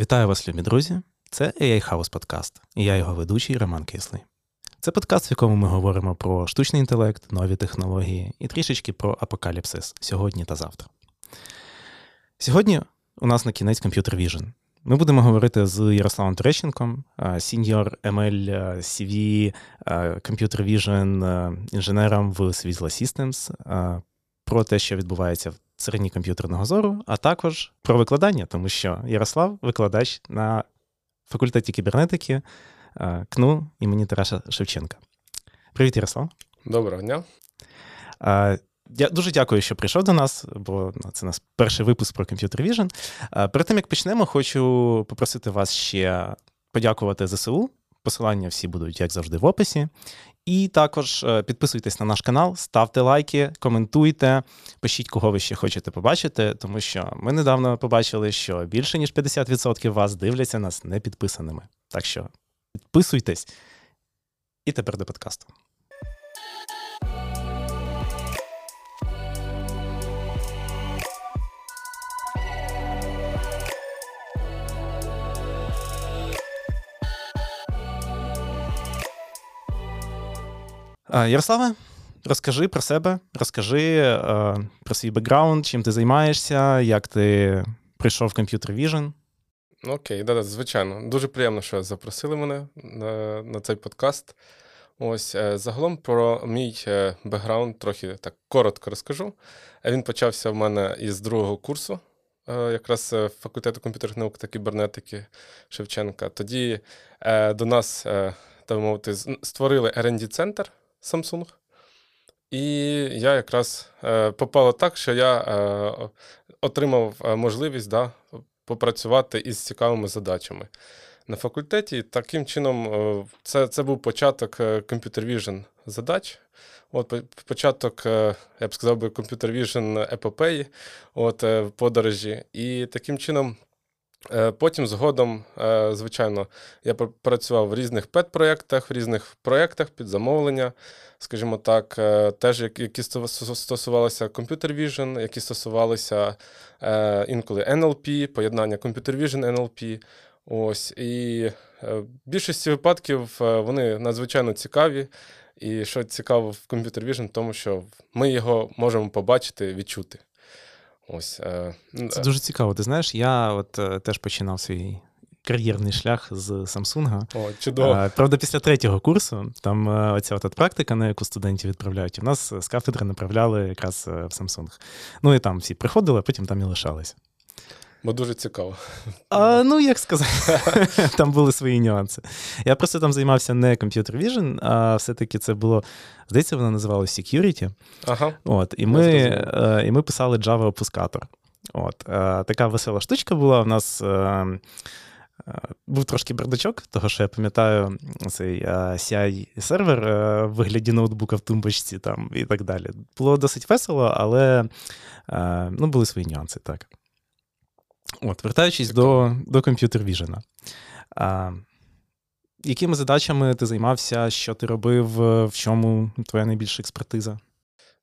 Вітаю вас, любі друзі! Це AI House podcast, і я його ведучий Роман Кислий. Це подкаст, в якому ми говоримо про штучний інтелект, нові технології і трішечки про апокаліпсис сьогодні та завтра. Сьогодні у нас нарешті Computer Vision. Ми будемо говорити з Ярославом Терещенком, senior ML CV Computer Vision інженером в Squizzle Systems, про те, що відбувається в комп'ютерного зору, а також про викладання, тому що Ярослав викладач на факультеті кібернетики КНУ імені Тараса Шевченка. Привіт, Ярослав. Доброго дня. Я дуже дякую, що прийшов до нас, бо ну, це нас перший випуск про Computer Vision. Перед тим як почнемо, хочу попросити вас ще подякувати ЗСУ. Посилання всі будуть, як завжди, в описі. І також е, підписуйтесь на наш канал, ставте лайки, коментуйте, пишіть, кого ви ще хочете побачити, тому що ми недавно побачили, що більше ніж 50% вас дивляться нас непідписаними. Так що підписуйтесь. І тепер до подкасту. Ярославе, розкажи про себе, розкажи е, про свій бекграунд, чим ти займаєшся, як ти прийшов в Computer Vision. Okay, да, да, звичайно. Дуже приємно, що запросили мене на на цей подкаст. Ось е, загалом про мій е, бекграунд трохи так коротко розкажу. Він почався в мене із другого курсу, якраз факультету комп'ютерних наук та кібернетики Шевченка. Тоді до нас, так мовити, створили R&D-центр. Samsung. І я якраз е, попало так, що я е, отримав е, можливість да, попрацювати із цікавими задачами на факультеті. Таким чином, це це був початок Computer Vision задач. От Початок, я б сказав, би, Computer Vision епопеї от, подорожі. І таким чином. Потім згодом, звичайно, я працював в різних пет-проєктах, в різних проєктах під замовлення, скажімо так, е, теж які стосувалися Computer Vision, які стосувалися е, інколи NLP, поєднання Computer Vision NLP. Ось і в більшості випадків вони надзвичайно цікаві. І що цікаво в Computer Vision, тому що ми його можемо побачити, відчути. Ось е, це дуже цікаво. Ти знаєш, я от е, теж починав свій кар'єрний шлях з Samsung. О, чудово. Правда, після третього курсу там е, оця от практика, на яку студентів відправляють, і в нас з кафедри направляли якраз в Samsung. Ну і там всі приходили, а потім там і лишалися. Бо дуже цікаво. А, Ну, як сказати, там були свої нюанси. Я просто там займався не Computer Vision, а все-таки це було, здається, воно називалося Security. Ага. От, І ми е, і ми писали Java-опускатор. От, е, Така весела штучка була. У нас е, був трошки бардачок, того що я пам'ятаю цей CI-сервер в вигляді ноутбука в тумбочці там і так далі. Було досить весело, але ну, були свої нюанси, так. От, Вертаючись до до Computer Vision. Якими задачами ти займався, що ти робив, в чому твоя найбільша експертиза?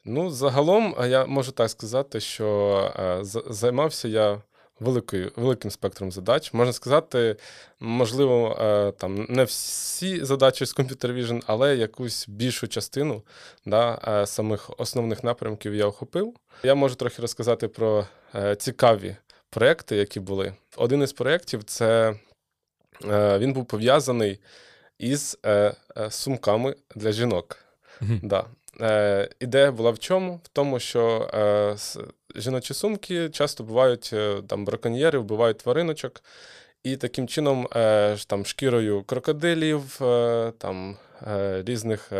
Ну, загалом, я можу так сказати, що займався я великою, великим спектром задач. Можна сказати, можливо, там не всі задачі з Computer Vision, але якусь більшу частину да, самих основних напрямків я охопив. Я можу трохи розказати про цікаві проекти, які були. Один із проєктів це е, він був пов'язаний із е, е, сумками для жінок. Mm-hmm. Да. Е, Ідея була в чому? В тому, що е, жіночі сумки часто бувають там браконьєри, вбивають твариночок, і таким чином е, там шкірою крокодилів, е, там е, різних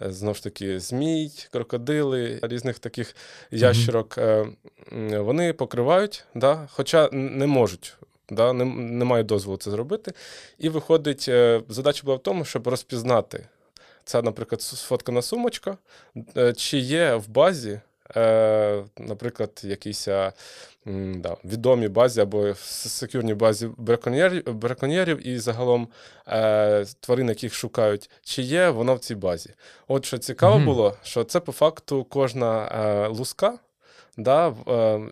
знову ж таки змій, крокодили, різних таких ящерок, вони покривають, да, хоча не можуть. Да, не, не мають дозволу це зробити. І виходить, задача була в тому, щоб розпізнати. Це, наприклад, сфоткана сумочка, чи є в базі наприклад, якісь да, відомі базі або секюрні базі браконьєрів, браконьєрів і загалом е, тварин, яких шукають, чи є воно в цій базі. От що цікаво mm-hmm. було, що це по факту кожна е, луска. Да,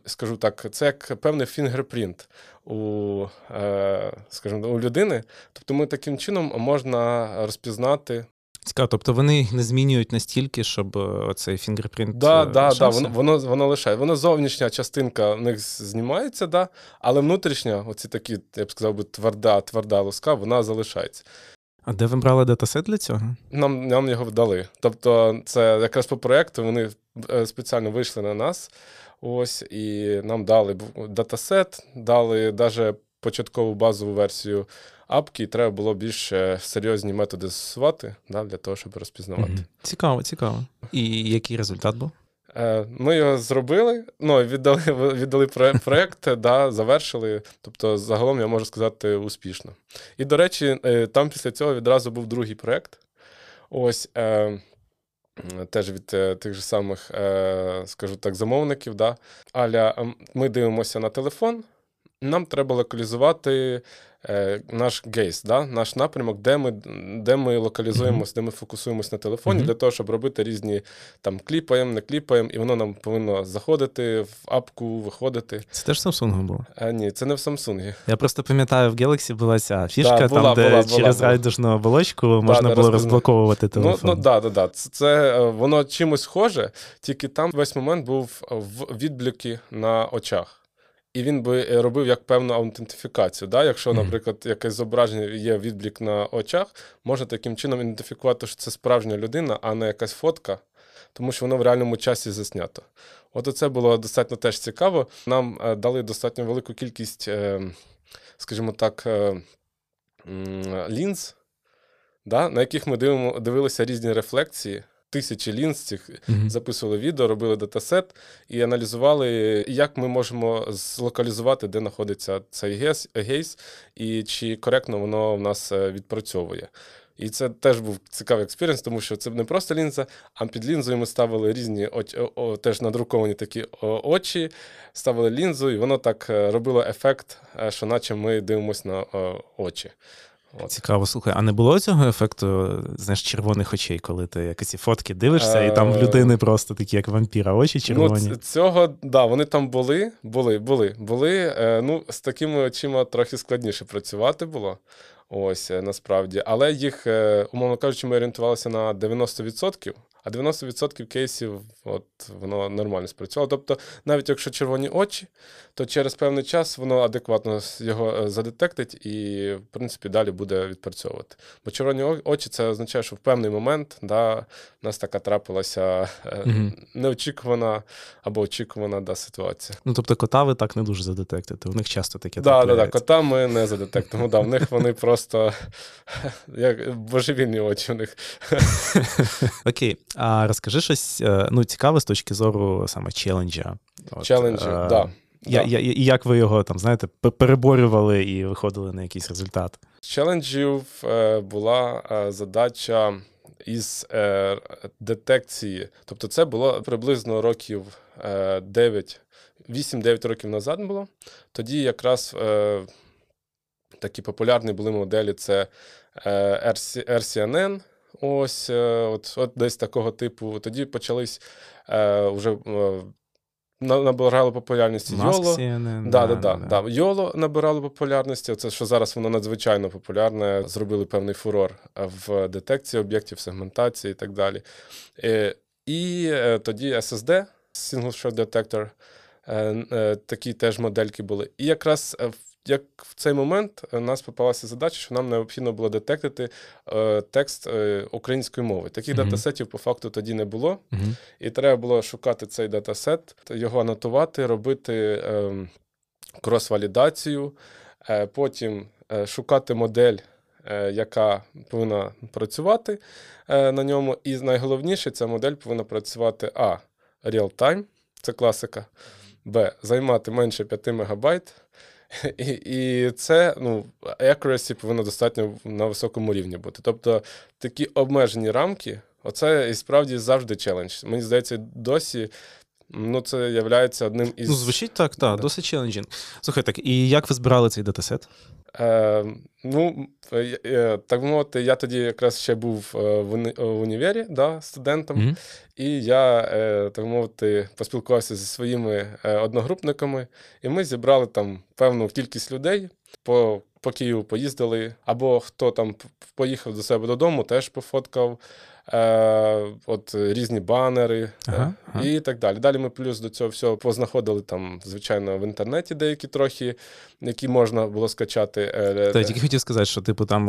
Скажу так, це як певний fingerprint. у, е, скажімо, у людини. Тобто ми таким чином можна розпізнати. Цікаво, тобто вони їх не змінюють настільки, щоб е, оцей fingerprint. Да, е, да, да, воно, воно, воно лишає. Воно зовнішня частинка в них знімається, да, але внутрішня, оці такі, я б сказав би, тверда, тверда луска, вона залишається. А де ви брали dataset для цього? Нам, нам його надали. Тобто, це якраз по проєкту вони е, спеціально вийшли на нас. Ось, і нам дали датасет, дали навіть початкову базову версію апки, і треба було більш е, серйозні методи застосувати да, для того, щоб розпізнавати. Мгм. Цікаво, цікаво. І який результат був? Е, Ми його зробили, ну, віддали, віддали проєкт, да, завершили. Тобто, загалом я можу сказати успішно. І, до речі, е, там після цього відразу був другий проєкт. Ось е, теж від е, тих же самих, е, скажу так, замовників. Да. Аля, ем, ми дивимося на телефон. Нам треба локалізувати наш гейс, да? наш напрямок, де ми, де ми локалізуємося, де ми фокусуємося на телефоні, Мгм. для того, щоб робити різні там кліпаємо, не кліпаємо, і воно нам повинно заходити в апку, виходити. Це теж Samsung було. А, ні, це не в Samsung. Я просто пам'ятаю, в Galaxy була ця фішка, Да, була, там, де була, була, через була. райдужну оболочку можна було розблоковувати телефон. Ну, ну да, да, да. Це, це е, воно чимось схоже, тільки там весь момент був в відбліки на очах. І він би е, робив як певну аутентифікацію. Да? Якщо, наприклад, якесь зображення є відблік на очах, можна таким чином ідентифікувати, що це справжня людина, а не якась фотка, тому що воно в реальному часі заснято. От оце було достатньо теж цікаво. Нам е, дали достатньо велику кількість, е, скажімо так, лінз, да, на яких ми дивимо, дивилися різні рефлекції. Тисячі лінз цих Мгм. записували відео, робили dataset і аналізували, як ми можемо злокалізувати, де знаходиться цей gaze, і чи коректно воно в нас е, відпрацьовує. І це теж був цікавий experience, тому що це не просто лінза, а під лінзою ми ставили різні о- о, теж надруковані такі очі, ставили лінзу, і воно так е, робило ефект, е, що наче ми дивимося на очі. От. Цікаво, слухай, а не було цього ефекту, знаєш, червоних очей, коли ти якісь ці фотки дивишся, і там в Е, людини просто такі, як вампіра, очі червоні. Ну, цього, да, вони там були, були, були, були. Е, ну, з такими очима трохи складніше працювати було. Ось, е, насправді. Але їх, умовно кажучи, ми орієнтувалися на 90%, а 90% кейсів от, воно нормально спрацювало. Тобто, навіть якщо червоні очі, то через певний час воно адекватно його е, задетектить і, в принципі, далі буде відпрацьовувати. Бо червоні очі це означає, що в певний момент да, в нас така трапилася Мгм. неочікувана або очікувана да, ситуація. Ну, тобто кота ви так не дуже задетектите, у них часто таке Так, да, да, кота ми не задетектимо. Да, в них вони просто як божевільні очі в них. Окей, а розкажи щось е, ну, цікаве з точки зору саме челенджа. От, Челенджі, е, да. Я, я, і як ви його там, знаєте, переборювали і виходили на якийсь результат? З челенджів е, була задача із детекції. Тобто, це було приблизно років е, 9, 8-9 років назад було. Тоді якраз такі популярні були моделі: це RC, RCNN. Ось, е, от, от десь такого типу. Тоді почались е, вже е, на- набирали популярність YOLO. Да, да, да, да. Йоло набирало популярності. Це що зараз воно надзвичайно популярне. Зробили певний фурор в детекції об'єктів, сегментації і так далі. Е, І е, тоді SSD, Single Shot Detector, е, е, такі теж модельки були. І якраз е, в- як в цей момент у нас попалася задача, що нам необхідно було детектити е, текст е, української мови. Таких Мгм. датасетів по факту тоді не було. Мгм. І треба було шукати цей датасет, його анотувати, робити ем, крос-валідацію, е, потім е, шукати модель, е, яка повинна працювати е, на ньому. І найголовніше, ця модель повинна працювати А. Real-time, це класика, Б. Займати менше 5 мегабайт. І, і це ну, accuracy повинно достатньо на високому рівні бути. Тобто такі обмежені рамки, оце і справді завжди челендж. Мені здається, досі ну це є одним із. Ну, звучить так, так, Да. досить челенджінг. Слухай, так, і як ви збирали цей датасет? Е, ну, е, е, так би мовити, я тоді якраз ще був е, в, уні- в універі да, студентом, Мгм. і я, е, так би мовити, поспілкувався зі своїми е, одногрупниками, і ми зібрали там певну кількість людей. По, по Києву поїздили, або хто там поїхав до себе додому, теж пофоткав. Е, от різні банери е, Ага, ага. і так далі. Далі ми плюс до цього всього познаходили там, звичайно, в інтернеті деякі трохи, які можна було скачати. е, Та я тільки хотів сказати, що, типу, там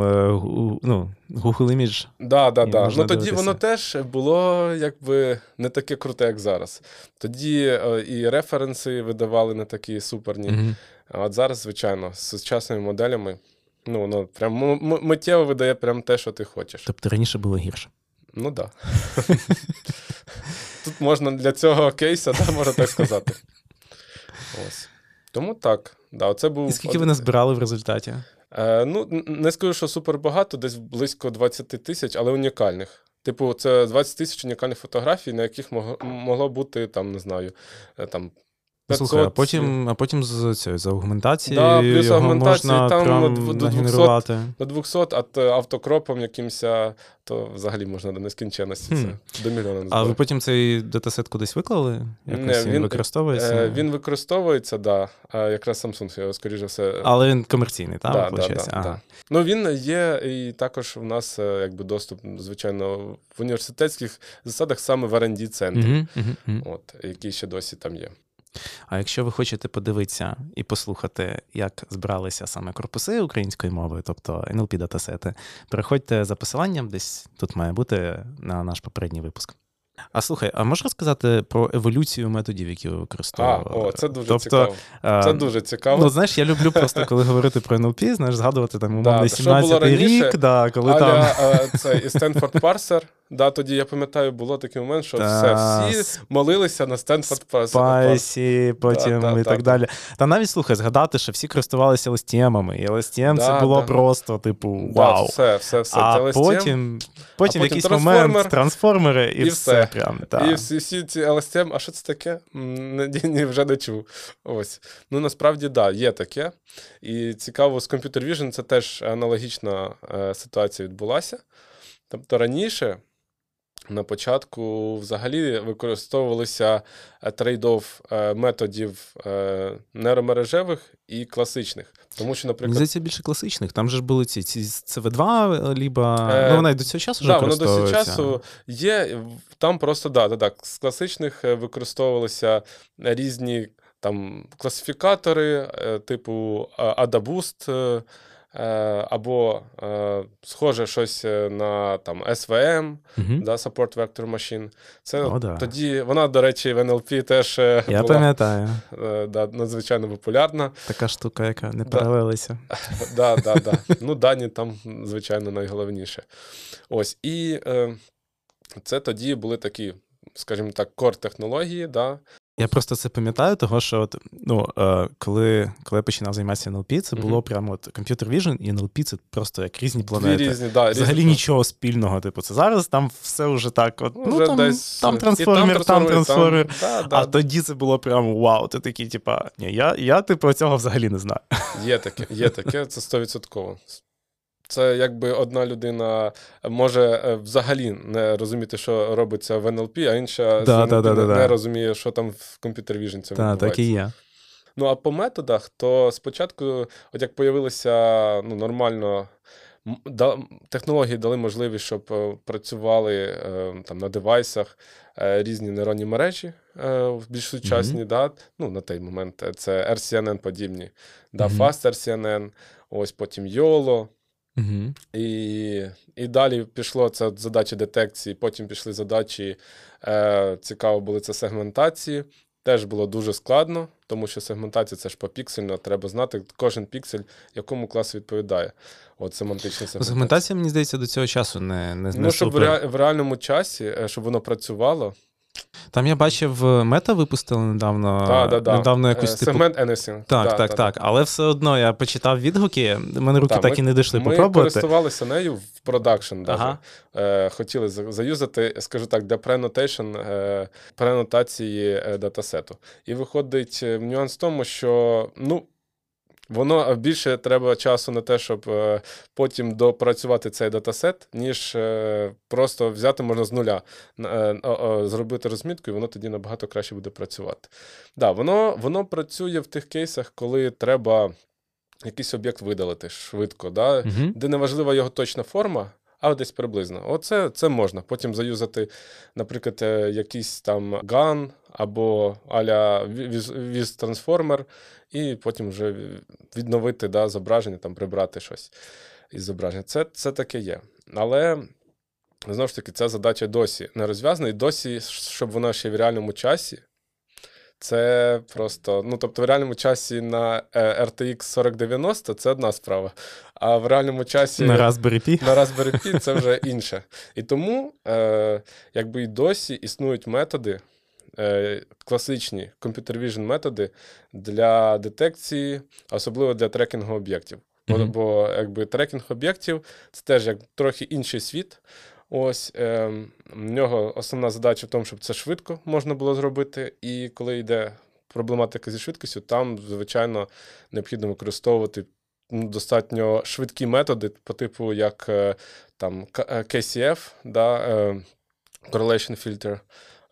ну, Google Image. Да, да, да. Ну тоді дивитися. воно теж було якби не таке круте, як зараз. Тоді е, і референси видавали не такі суперні. А от зараз, звичайно, з сучасними моделями, ну воно прям миттєво видає прям те, що ти хочеш. Тобто раніше було гірше. Ну так. Да. Тут можна для цього кейса, да, можна так сказати. Ось. Тому так. Да, оце був І скільки ви назбирали в результаті? Е, ну, не скажу, що супер багато, десь близько 20 тисяч, але унікальних. Типу, це 20 тисяч унікальних фотографій, на яких могло, могло бути, там, не знаю, е, там. Ну, Слухай, а потім, а потім з цією з аугментацією Да, плюс його аугментація, можна там прям до 200 до 200, а автокропом якимось, то взагалі можна до нескінченності. Хм. Це до мільйона А ви потім цей датасет кудись виклали? Якось Не, він, він- використовується? Е, він використовується, да. А якраз Samsung, скоріше все. Але він комерційний, так? Да, да, да, да. Ну, він є, і також в нас е, якби доступ, звичайно, в університетських засадах саме в R&D центрі, мгм, мгм. от, який ще досі там є. А якщо ви хочете подивитися і послухати, як збиралися саме корпуси української мови, тобто NLP датасети, переходьте за посиланням, десь тут має бути на наш попередній випуск. А слухай, а можеш розказати про еволюцію методів, які ви А, використовували? о, це дуже тобто, цікаво. Це дуже цікаво. Ну, знаєш, я люблю просто, коли говорити про NLP, знаєш, згадувати там Да, умовний що 17-й рік, да, коли там. Аля, е, це і Стенфорд Parser. Да, тоді я пам'ятаю, було такий момент, що все, всі молилися на Stanford Parser. spaCy, потім Да, да, і да, так да. далі. Та навіть слухай, згадати, що всі користувалися LSTM -ами, і LSTM це було да. просто, типу, Да, вау. все, все, все. а потім, потім в якийсь момент трансформери, і все. Прям. Та. І всі, всі ці LSTM, а що це таке? Ні, ні, вже не чув. Ось. Ну насправді, да, є таке. І цікаво, з Computer Vision це теж аналогічна е, ситуація відбулася. Тобто раніше, на початку, взагалі використовувалися е, трейд-офф е, методів е, нейромережевих і класичних. Тому що, наприклад, здається, більше класичних. Там же ж були ці, ці CV2, либо... Е, ну, вона і до цього часу Да, воно до цього часу є. Там просто да, да, да, з класичних використовувалися різні там класифікатори, типу AdaBoost, або е, схоже щось е, на там SVM, Мгм. да, Support Vector Machine. Це О, да. тоді вона, до речі, в NLP теж е, Я була пам'ятаю. е, да, надзвичайно популярна. Така штука, яка не Да. паралелися. Да, да, да. Ну, дані там, звичайно, найголовніше. Ось. І е, це тоді були такі, скажімо так, кор-технології, да. Я просто це пам'ятаю, того що от, ну, е, коли, коли я починав займатися NLP, це було прямо от Computer Vision і NLP це просто як різні Дві планети. різні, да, Взагалі різні. нічого спільного. Типу, це зараз там все вже так. От, Ну, вже там, десь, там і трансформер, там трансформер. да, да, А тоді це було прямо вау. Ти такий, типа, ні, я, я типу цього взагалі не знаю. Є таке, є таке, це 100%. Це якби одна людина може е, взагалі не розуміти, що робиться в NLP, а інша Да, да, да, не, да, да. не розуміє, що там в Computer Vision це Так, так і є. Ну, а по методах, то спочатку, от як появилися ну, нормально. Да, технології дали можливість, щоб е, працювали е, там, на девайсах е, різні нейронні мережі е, більш сучасні, да? ну, на той момент е, це RCNN подібні, да, Мгм. Fast RCNN, ось потім YOLO. Угу. І, і далі пішло це задачі детекції, потім пішли задачі, е, цікаво були це сегментації. Теж було дуже складно, тому що сегментація це ж попіксельно, треба знати кожен піксель, якому класу відповідає. От семантична сегментація. Сегментація, мені здається, до цього часу не, не, не Ну, щоб в, ре- в реальному часі, е, щоб воно працювало, Там я бачив, е, мета випустили недавно Да, да, да. недавно Е, якусь типу. Segment Anything. Так, Да, так, да, так. Але все одно я почитав відгуки, в мене руки Да, так ми- і не дійшли Ми користувалися нею в production. Ага. Е, хотіли за use ати, скажу так, для preannotation, е, преанотації е, dataset у. І виходить нюанс в тому, що ну. Воно більше треба часу на те, щоб е, потім допрацювати цей датасет, ніж е, просто взяти можна з нуля, е, зробити розмітку, і воно тоді набагато краще буде працювати. Да, воно, воно працює в тих кейсах, коли треба якийсь об'єкт видалити швидко. Да? Угу. де неважлива його точна форма, а десь приблизно. Оце це можна. Потім заюзати, наприклад, е, якийсь там GAN або аля Transformer, і потім вже відновити да, зображення, там прибрати щось із зображення. Це, це таке є. Але. Знову ж таки, ця задача досі не розв'язана, і досі, щоб вона ще в реальному часі. Це просто, ну тобто, в реальному часі на е, RTX 4090 це одна справа. А в реальному часі На Raspberry Pi. на Raspberry Pi це вже інше. І тому, е, якби і досі існують методи, е, класичні computer vision методи для детекції, особливо для трекінгу об'єктів. Бо, Мгм. бо якби трекінг об'єктів це теж як трохи інший світ. Ось е, в нього основна задача в тому, щоб це швидко можна було зробити. І коли йде проблематика зі швидкістю, там, звичайно, необхідно використовувати достатньо швидкі методи, по типу як е, там е, KCF, да, е, Correlation Filter,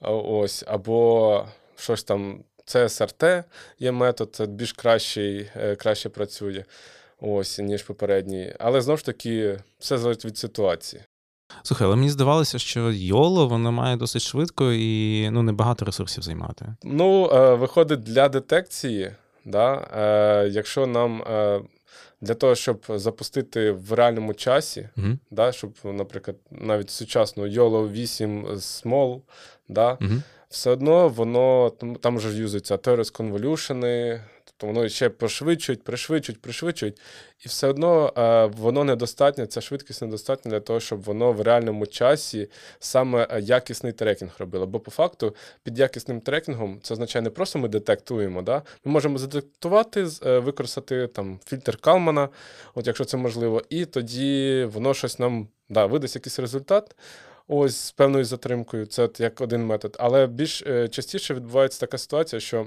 ось, або щось там CSRT є метод, це більш кращий, е, краще працює, ось, ніж попередній. Але знову ж таки, все залежить від ситуації. Слухай, але мені здавалося, що YOLO воно має досить швидко і ну, небагато ресурсів займати. Ну, е, виходить, для детекції, да, е, якщо нам е, для того, щоб запустити в реальному часі, Угу. да, щоб, наприклад, навіть сучасну YOLO 8 Small, да, Угу. все одно воно там, вже юзуються Torres конволюшени, тобто воно ще пришвидшують, пришвидшують, пришвидшують, і все одно е, воно недостатньо, ця швидкість недостатня для того, щоб воно в реальному часі саме е, якісний трекінг робило. Бо по факту під якісним трекінгом це означає не просто ми детектуємо, да? ми можемо задетектувати, е, використати там фільтр Калмана, от якщо це можливо, і тоді воно щось нам да, видасть якийсь результат. Ось з певною затримкою, це як один метод. Але більш е, частіше відбувається така ситуація, що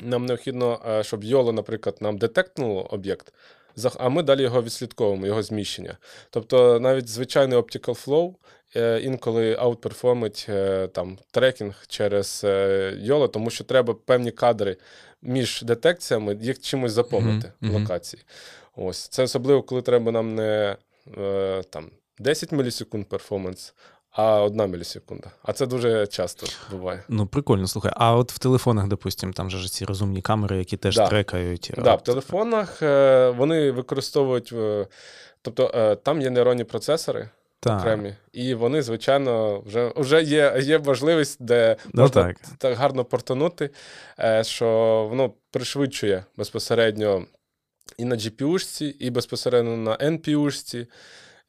нам необхідно, е, щоб YOLO, наприклад, нам детектнуло об'єкт, а ми далі його відслідковуємо, його зміщення. Тобто навіть звичайний optical flow е, інколи аутперформить е, там трекінг через YOLO, тому що треба певні кадри між детекціями їх чимось заповнити Мгм, мгм. локації. Ось це особливо, коли треба нам не там 10 мілісекунд перформанс, а 1 мілісекунда. А це дуже часто буває. Ну, прикольно, слухай. А от в телефонах, допустим, там же ж ці розумні камери, які теж Да. трекають. Да, в телефонах е, вони використовують, е, тобто е, там є нейронні процесори Так. окремі, і вони, звичайно, вже, вже є, є можливість, де Ну, можна так. так гарно портанути, що воно пришвидшує безпосередньо і на GPU-шці, і безпосередньо на NPU-шці.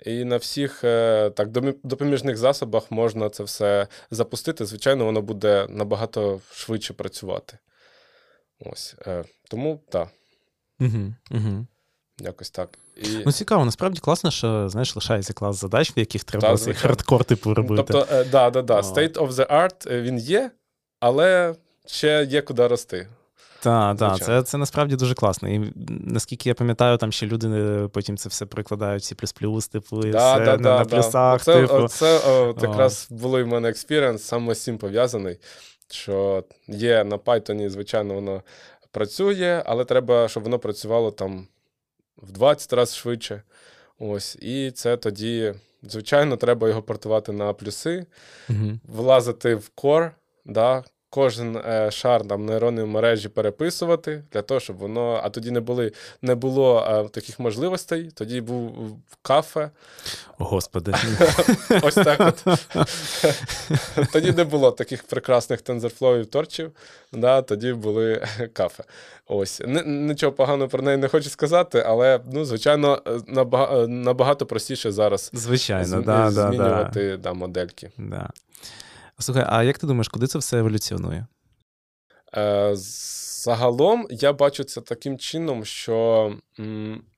І на всіх е, так допоміжних засобах можна це все запустити. Звичайно, воно буде набагато швидше працювати. Ось. Е, тому так, Угу, угу. якось так. І, Ну, цікаво, насправді класно, що знаєш, лишається клас задач, в яких треба цей хардкор типу робити. тобто, е, да, да, да, state of the art він є, але ще є куди рости. Так, так, це, це насправді дуже класно. І наскільки я пам'ятаю, там ще люди е, потім це все перекладають в C++, типу, і Да, все да, на, да, на плюсах, Це, типу. це от якраз було в мене experience саме з цим пов'язаний. Що є на Python, звичайно, воно працює, але треба, щоб воно працювало там в 20 разів швидше. Ось, і це тоді, звичайно, треба його портувати на плюси, Мгм. влазити в core, да, кожен е, шар там нейронної мережі переписувати для того, щоб воно. А тоді не були, не було е, таких можливостей. Тоді був кафе. Господи. Ось так от. Тоді не було таких прекрасних TensorFlow торчів, да, тоді були кафе. Ось. Нічого поганого про неї не хочу сказати, але, ну, звичайно, наба- набагато простіше зараз Звичайно, да, да, да. змінювати да, модельки. Да. Слухай, а як ти думаєш, куди це все еволюціонує? Е, Загалом я бачу це таким чином, що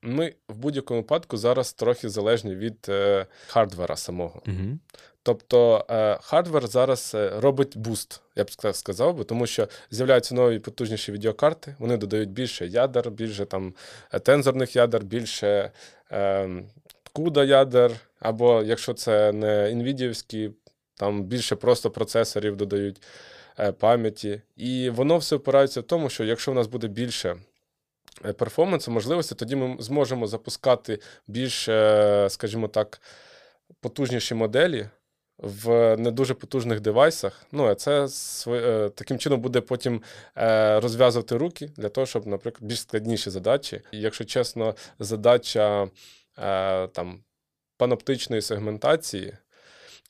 ми в будь-якому випадку зараз трохи залежні від е, hardware а самого. Угу. Тобто е, hardware зараз е, робить boost, я б сказав, би, тому що з'являються нові потужніші відеокарти, вони додають більше ядер, більше там е, тензорних ядер, більше е, CUDA ядер, або якщо це не NVIDIA, там більше просто процесорів додають е, пам'яті. І воно все опирається в тому, що якщо в нас буде більше е, перформансу, можливості, тоді ми зможемо запускати більш, е, скажімо так, потужніші моделі в не дуже потужних девайсах. Ну, а це таким чином буде потім розв'язувати руки для того, щоб, наприклад, більш складніші задачі. І, якщо чесно, задача там паноптичної сегментації.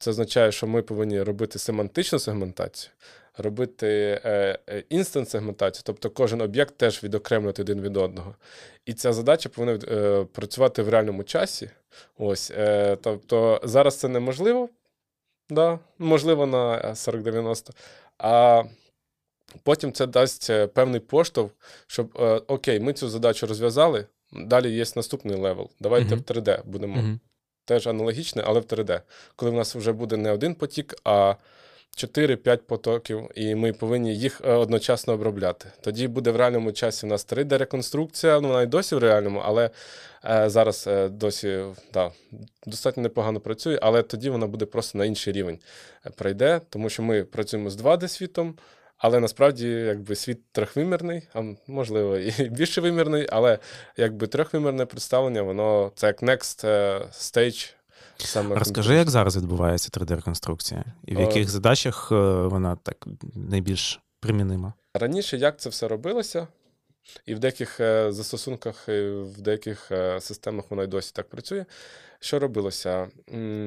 Це означає, що ми повинні робити семантичну сегментацію, робити е, е, інстант-сегментацію, тобто кожен об'єкт теж відокремлювати один від одного. І ця задача повинна е, працювати в реальному часі. Ось, тобто зараз це неможливо, да, можливо, на 4090, а потім це дасть певний поштовх, щоб okay, ми цю задачу розв'язали. Далі є наступний level. Давайте Мгм. в 3D будемо Угу. Теж аналогічне, але в 3D. Коли в нас вже буде не один потік, а 4-5 потоків, і ми повинні їх е, одночасно обробляти. Тоді буде в реальному часі у нас 3D-реконструкція, ну вона і досі в реальному, але е, зараз е, досі да, достатньо непогано працює, але тоді вона буде просто на інший рівень е, пройде, тому що ми працюємо з 2D-світом. Але насправді якби світ трьохвимірний, а можливо і більше вимірний, але якби трьохвимірне представлення, воно це як next е, stage саме Розкажи, як зараз відбувається 3D-реконструкція, і в Е, яких задачах е, вона так найбільш примінима? Раніше як це все робилося, і в деяких застосунках, і в деяких системах воно й досі так працює. Що робилося?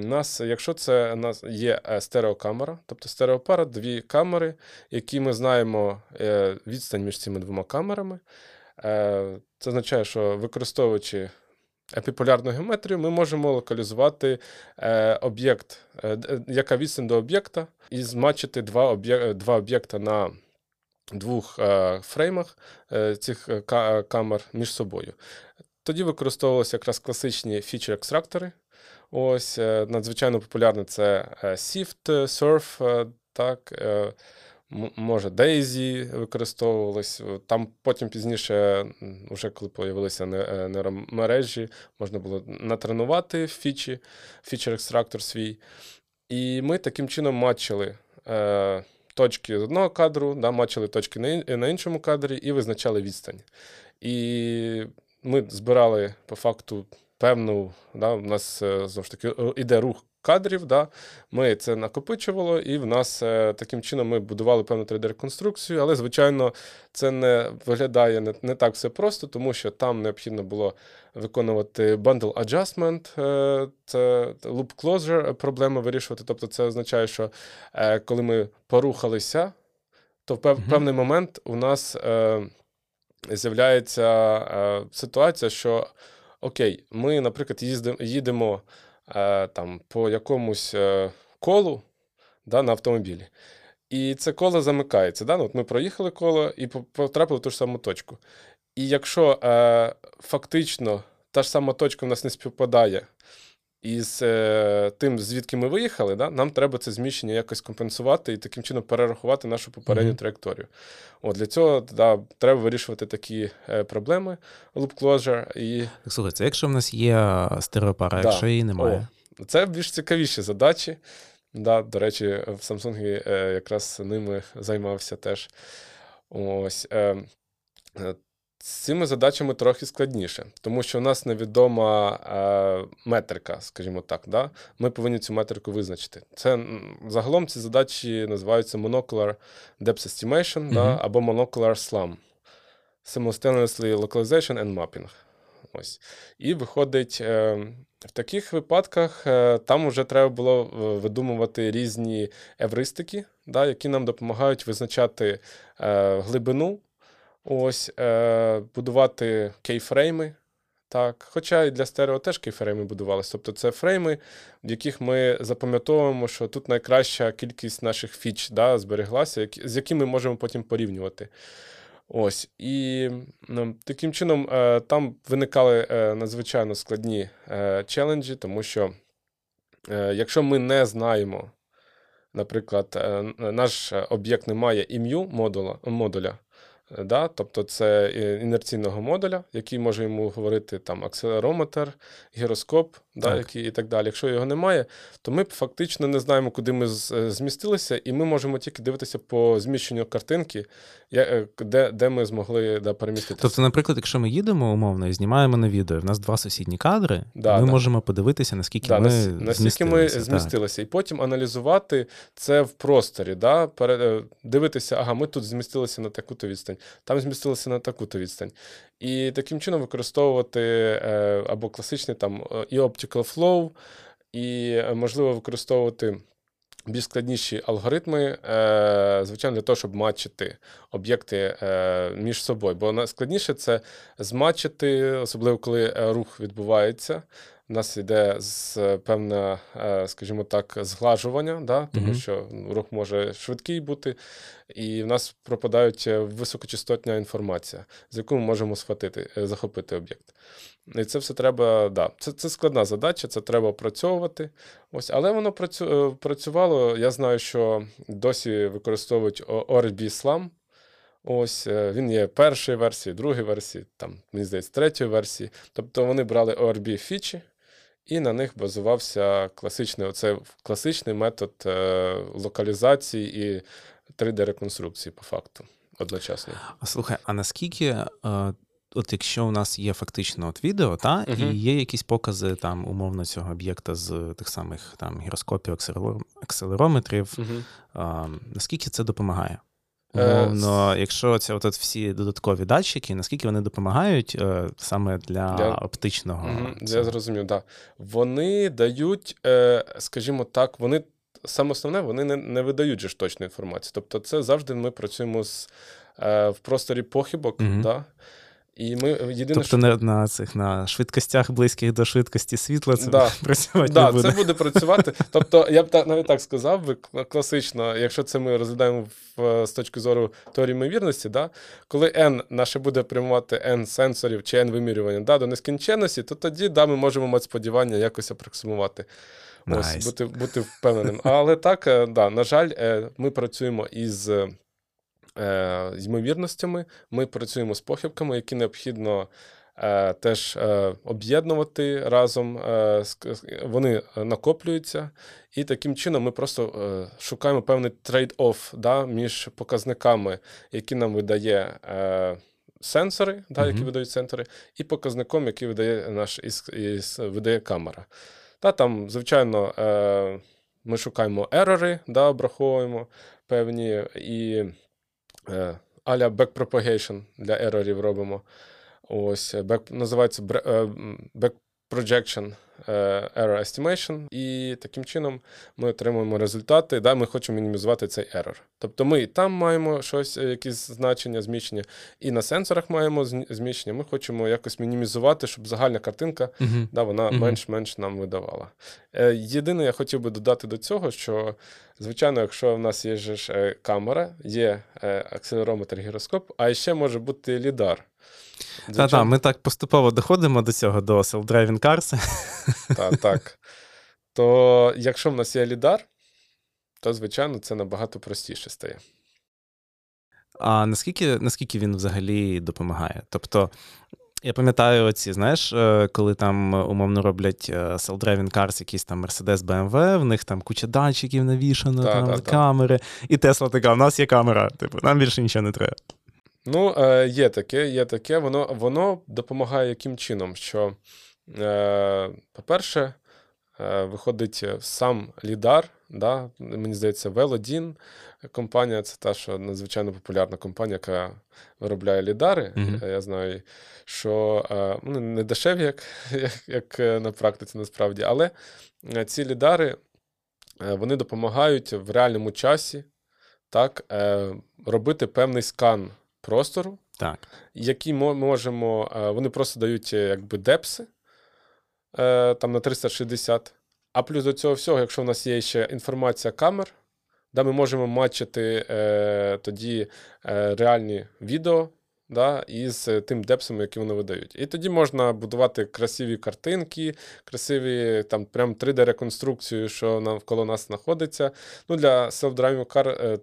Нас, якщо це нас є е, стереокамера, тобто стереопара, дві камери, які ми знаємо е, відстань між цими двома камерами. Е, Це означає, що використовуючи епіполярну геометрію, ми можемо локалізувати об'єкт, яка відстань до об'єкта, і змачити два, об'є- два об'єкта на двох фреймах цих ка- камер між собою. Тоді використовувалися якраз класичні фічер-екстрактори. Ось е, надзвичайно популярне це е, Sift, е, Surf, так, може Daisy використовувалось. Там потім пізніше, вже коли е, нейромережі, можна було натренувати фічі, фічер-екстрактор свій. І ми таким чином матчили точки з одного кадру, да, матчили точки на іншому кадрі і визначали відстань. І ми збирали по факту певну, да, у нас е, знову ж таки іде рух кадрів. Да, ми це накопичувало, і в нас е, таким чином ми будували певну 3D-реконструкцію, але, звичайно, це не виглядає не, не так все просто, тому що там необхідно було виконувати bundle adjustment, е, це loop closure проблема вирішувати. Тобто, це означає, що коли ми порухалися, то в певний момент у нас з'являється е, ситуація, що окей, ми, наприклад, їздимо, їдемо е, там, по якомусь е, колу да, на автомобілі. І це коло замикається. Да? Ну, от ми проїхали коло і по- потрапили в ту ж саму точку. І якщо е, фактично та ж сама точка в нас не співпадає із е, тим, звідки ми виїхали, да, нам треба це зміщення якось компенсувати і таким чином перерахувати нашу попередню Мгм. траєкторію. От, для цього да, треба вирішувати такі е, проблеми, loop closure, і Так, слухай, це якщо в нас є стереопара, Да. якщо її немає. це більш цікавіші задачі. Да, до речі, в Samsung е, якраз ними займався теж. Ось. Е, е, з цими задачами трохи складніше, тому що у нас невідома е, метрика, скажімо так. Да? Ми повинні цю метрику визначити. Це загалом ці задачі називаються Monocular Depth Estimation да? Або Monocular SLAM. Simultaneously Localization and Mapping. Ось. І виходить, е, в таких випадках е, там вже треба було е, видумувати різні евристики, да, які нам допомагають визначати е, глибину, ось, е, будувати кейфрейми, Так, хоча і для стерео теж кейфрейми будувалися. Тобто це фрейми, в яких ми запам'ятовуємо, що тут найкраща кількість наших фіч да, збереглася, з якими ми можемо потім порівнювати. Ось. І ну, таким чином е, там виникали е, надзвичайно складні е, челенджі, тому що якщо ми не знаємо, наприклад, наш об'єкт не має ім'ю модуля, модуля Да? Тобто це інерційного модуля, який може йому говорити там акселерометр, гіроскоп, да, який і так далі. Якщо його немає, то ми фактично не знаємо, куди ми змістилися, і ми можемо тільки дивитися по зміщенню картинки, е, де де ми змогли да, переміститися. Тобто, наприклад, якщо ми їдемо умовно і знімаємо на відео, в нас два сусідні кадри, да, ми да. можемо подивитися, наскільки да, ми наскільки змістилися. ми змістилися, і потім аналізувати це в просторі, да, е, дивитися, ага, ми тут змістилися на таку-то відстань там змістилося на таку-то відстань. І таким чином використовувати е, або класичний там е, і Optical Flow, і е, можливо використовувати. Більш складніші алгоритми, звичайно, для того, щоб матчити об'єкти між собою. Бо найскладніше це зматчити, особливо коли рух відбувається. У нас йде з певне, скажімо так, зглажування, да? тому mm-hmm. що рух може швидкий бути, і в нас пропадають е, високочастотна інформація, з яку ми можемо схватити, е, захопити об'єкт. І це все треба, да, це це складна задача, це треба опрацьовувати. Ось, Але воно працю, е, працювало. Я знаю, що досі використовують ORB SLAM. Ось він є першої версії, другої версії, там, мені здається, третьої версії. Тобто вони брали ORB фічі. І на них базувався класичний оце класичний метод е, локалізації і 3D-реконструкції по факту одночасно. Слухай, а наскільки, е, от якщо у нас є фактично от відео, та, угу. і є якісь покази там умовно цього об'єкта з тих самих там гіроскопів, акселерометрів, угу. е, наскільки це допомагає? Умовно, якщо це от всі додаткові датчики, наскільки вони допомагають е, саме для, для... оптичного? Угу, Я зрозумів, так. Да. Вони дають, е, скажімо так, вони саме основне, вони не не видають же ж точну інформацію. Тобто, це завжди ми працюємо з, е, в просторі похибок. Угу. Да? І ми єдине, Тобто що... не на цих на швидкостях близьких до швидкості світла це да. працювати да, не буде. це буде працювати. Тобто, я б так навіть так сказав, би класично, якщо це ми розглядаємо в, з точки зору теорії ймовірності, да, коли n наше буде прямувати n сенсорів чи n вимірювання да, до нескінченності, то тоді да, ми можемо мати сподівання якось апроксимувати. Nice. Ось, бути бути впевненим. Але так, е, да, на жаль, е, ми працюємо із Е, ймовірностями. Ми працюємо з похибками, які необхідно е, теж е, об'єднувати разом. Вони накоплюються, і таким чином ми просто шукаємо певний трейд-офф да, між показниками, які нам видає. Сенсори, да, які uh-huh. видають сенсори, і показником, який видає наш із, із, видає камера. Та Там, звичайно, е, ми шукаємо ерори, да, обраховуємо певні і Е, аля backpropagation для ерорів робимо. Ось, back, називається е, back projection е, error estimation, і таким чином ми отримуємо результати. Да, Ми хочемо мінімізувати цей ерор. Тобто ми і там маємо щось, якісь значення, зміщення, і на сенсорах маємо зміщення. Ми хочемо якось мінімізувати, щоб загальна картинка uh-huh. да, вона uh-huh. менш-менш нам видавала. Єдине, я хотів би додати до цього, що Звичайно, якщо в нас є ж е, камера, є е, акселерометр гіроскоп, а ще може бути лідар. Так, так, ми так поступово доходимо до цього, до self-driving cars. Так, так. То якщо в нас є лідар, то, звичайно, це набагато простіше стає. А наскільки наскільки він взагалі допомагає? Тобто, я пам'ятаю, оці, знаєш, е, коли там умовно роблять е, self-driving cars, якісь там Mercedes BMW, в них там куча датчиків навішано, та, там та, камери. Та. І Тесла така: у нас є камера, типу, нам більше нічого не треба. Ну, е, є таке, є таке. Воно воно допомагає яким чином? Що, по-перше, виходить сам лідар, да, мені здається, Велодін компанія це та, що надзвичайно популярна компанія, яка виробляє лідари. Mm-hmm. Я знаю, що ну, не дешеві, як, як, як е, на практиці, насправді, але е, ці лідари вони допомагають в реальному часі так, робити певний скан простору Так. які ми можемо. е, Вони просто дають е, якби депси е, там на 360. А плюс до цього всього, якщо в нас є ще інформація камер, де ми можемо матчити е, тоді е, реальні відео да, із тим депсом, які вони видають. І тоді можна будувати красиві картинки, красиві там прям 3D-реконструкцію, що навколо нас знаходиться. Ну, для self-driving car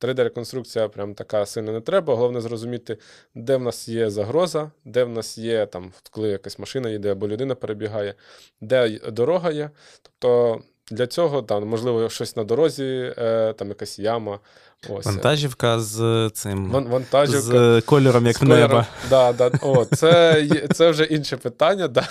3D-реконструкція прям така сильно не треба. Головне зрозуміти, де в нас є загроза, де в нас є, там, коли якась машина їде або людина перебігає, де дорога є. Тобто для цього, там, можливо, щось на дорозі, е, там якась яма. Ось. Вантажівка з цим Вантажівка. з кольором, як З в кольором. Да, да. О, це, це вже інше питання. Да.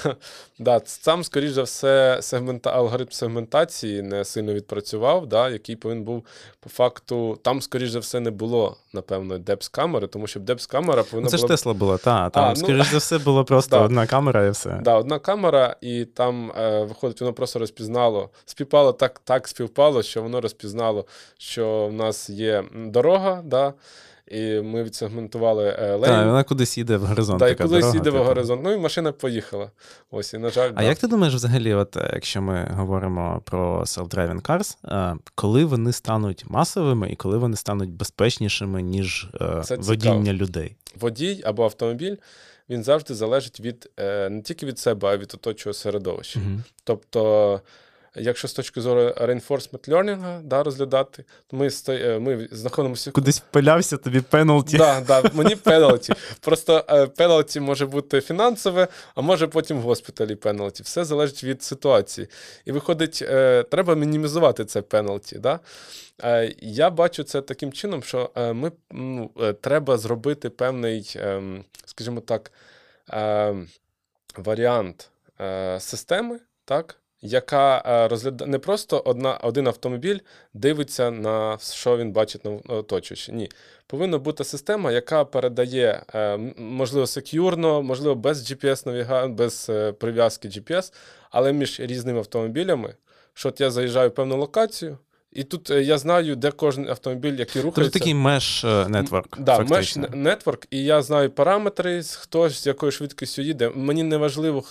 Да. Сам, скоріш за все, сегмента... алгоритм сегментації не сильно відпрацював, да, який повинен був по факту. Там, скоріш за все, не було, напевно, депс-камери, тому що депс-камера повинна Ну, це ж була. Тесла була, та, там, А, ну, за все, було просто да. одна камера і все. Да, одна камера, і там е, виходить, воно просто розпізнало. Співпало так, так співпало, що воно розпізнало, що в нас є дорога, да, і ми відсегментували е, лейн. Так, вона кудись їде в горизонт. Така кудись дорога, їде в типу. горизонт. Ну і машина поїхала. Ось, і на жаль, А да. як ти думаєш, взагалі, от е, якщо ми говоримо про self-driving cars, е, коли вони стануть масовими і коли вони стануть безпечнішими, ніж Це водіння цікаво. людей? водій або автомобіль він завжди залежить від не тільки від себе, а від оточого середовища. Мгм. Тобто, якщо з точки зору reinforcement learning да, розглядати, то ми, е, ми знаходимося Кудись впилявся тобі пеналті. Да, да, мені пеналті. Просто е, пеналті може бути фінансове, а може потім в госпіталі пеналті. Все залежить від ситуації. І виходить, е, треба мінімізувати це пеналті. Да? Я бачу це таким чином, що ми ну, треба зробити певний, ем, скажімо так, ем, варіант системи, так? Яка е, розглядає не просто одна, один автомобіль дивиться на що він бачить на оточуючи. Ні. Повинна бути система, яка передає, е, можливо, секюрно, можливо, без GPS-навіга, без е, прив'язки GPS, але між різними автомобілями. Що от я заїжджаю в певну локацію, і тут я знаю, де кожен автомобіль, який Тобто рухається. такий меш нетворк. Да, меш нетворк, і я знаю параметри, хто з якою швидкістю їде. Мені не важливо,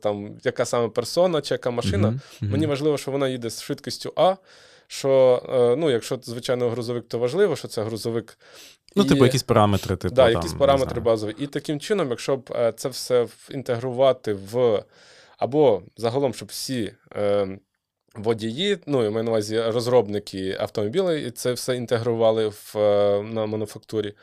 там, яка саме персона чи яка машина. Мені важливо, що вона їде з швидкістю А. Що, е, ну, якщо звичайно грузовик, то важливо, що це грузовик. Ну, І- типу, якісь параметри, типу. да, там, якісь параметри базові. І таким чином, якщо б е, це все інтегрувати в або загалом, щоб всі е, водії, ну я маю на увазі розробники автомобілів, і це все інтегрували в, е, на мануфактурі,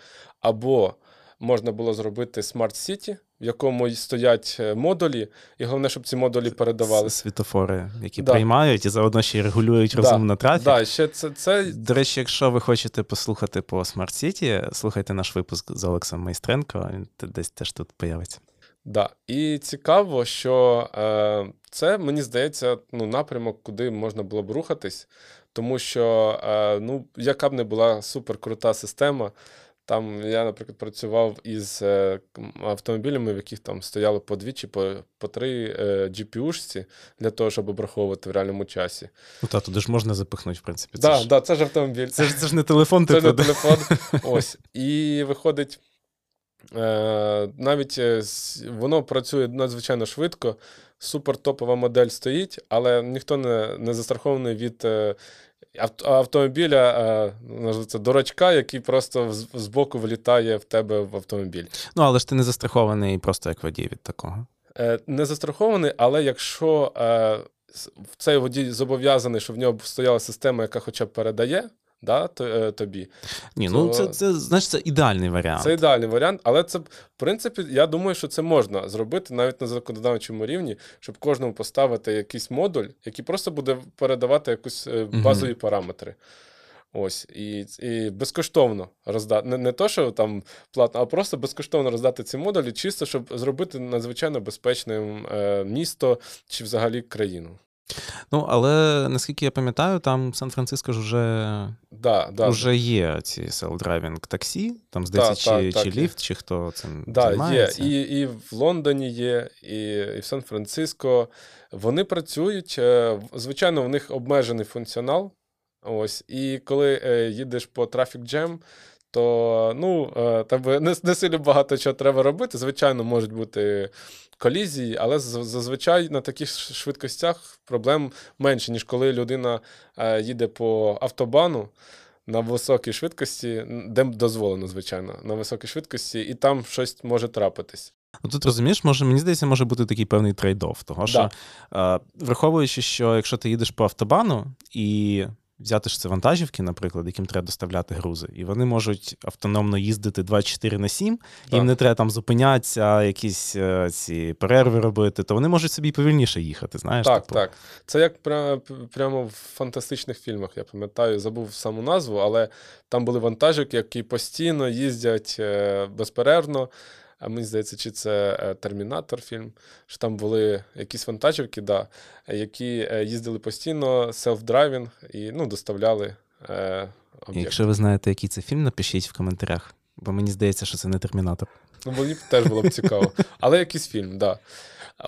або можна було зробити Smart City, в якому стоять е, модулі, і головне, щоб ці модулі передавали. С- Світофори, які Да. приймають і заодно ще й регулюють Да, розумно трафік. Да, ще це, це До речі, якщо ви хочете послухати по Smart City, слухайте наш випуск з Олексом Майстренко, він десь теж тут появиться. Да. І цікаво, що е, це, мені здається, ну, напрямок, куди можна було б рухатись, тому що, е, ну, яка б не була суперкрута система. Там я, наприклад, працював із е, автомобілями, в яких там стояло по дві чи по, по три е, GPU-шці для того, щоб обраховувати в реальному часі. Ну та туди ж можна запихнути, в принципі. Так, Це, да, це ж автомобіль. це, ж, це ж не телефон, Це типу. не телефон. Ось. І виходить, е, навіть е, воно працює надзвичайно швидко. Супертопова модель стоїть, але ніхто не, не застрахований від е, автомобіля, це дурачка, який просто з, боку влітає в тебе в автомобіль. Ну, але ж ти не застрахований просто як водій від такого. Е, не застрахований, але якщо е, цей водій зобов'язаний, щоб в нього стояла система, яка хоча б передає да, е, тобі, Ні, ну це, це, знаєш, це ідеальний варіант. Це ідеальний варіант, але це, в принципі, я думаю, що це можна зробити навіть на законодавчому рівні, щоб кожному поставити якийсь модуль, який просто буде передавати якусь е, базові параметри. Ось, і, і безкоштовно роздати. Не, не то, що там платно, а просто безкоштовно роздати ці модулі, чисто, щоб зробити надзвичайно безпечним е, місто чи взагалі країну. Ну, але наскільки я пам'ятаю, там в Сан-Франциско ж вже, Да, да, вже є ці селф-драйвінг таксі, там здається, Так, чи, так, чи ліфт, чи хто цим Да, є. займається. І, і в Лондоні є, і, і в Сан-Франциско. Вони працюють. е, Звичайно, в них обмежений функціонал. Ось, і коли е, їдеш по Traffic Jam, то ну, е, тебе не, не сильно багато чого треба робити. Звичайно, можуть бути колізії, але зазвичай на таких швидкостях проблем менше, ніж коли людина е, їде по автобану на високій швидкості, де дозволено, звичайно, на високій швидкості, і там щось може трапитись. Ну тут розумієш, може, мені здається, може бути такий певний трейд-офф, того що, е, враховуючи, що якщо ти їдеш по автобану і взяти ж це вантажівки, наприклад, яким треба доставляти грузи, і вони можуть автономно їздити 24 на 7, Так. їм не треба там зупинятися, якісь е, ці перерви робити, то вони можуть собі повільніше їхати, знаєш? Так, типу. так. Це як пря- прямо в фантастичних фільмах, я пам'ятаю, забув саму назву, але там були вантажівки, які постійно їздять е, безперервно. А мені здається, чи це е, Термінатор фільм, що там були якісь вантажівки, да, які е, їздили постійно, селф-драйвінг і ну, доставляли е, об'єкт. Якщо ви знаєте, який це фільм, напишіть в коментарях, бо мені здається, що це не термінатор. Ну, мені б теж було б цікаво. Але якийсь фільм, так. Да.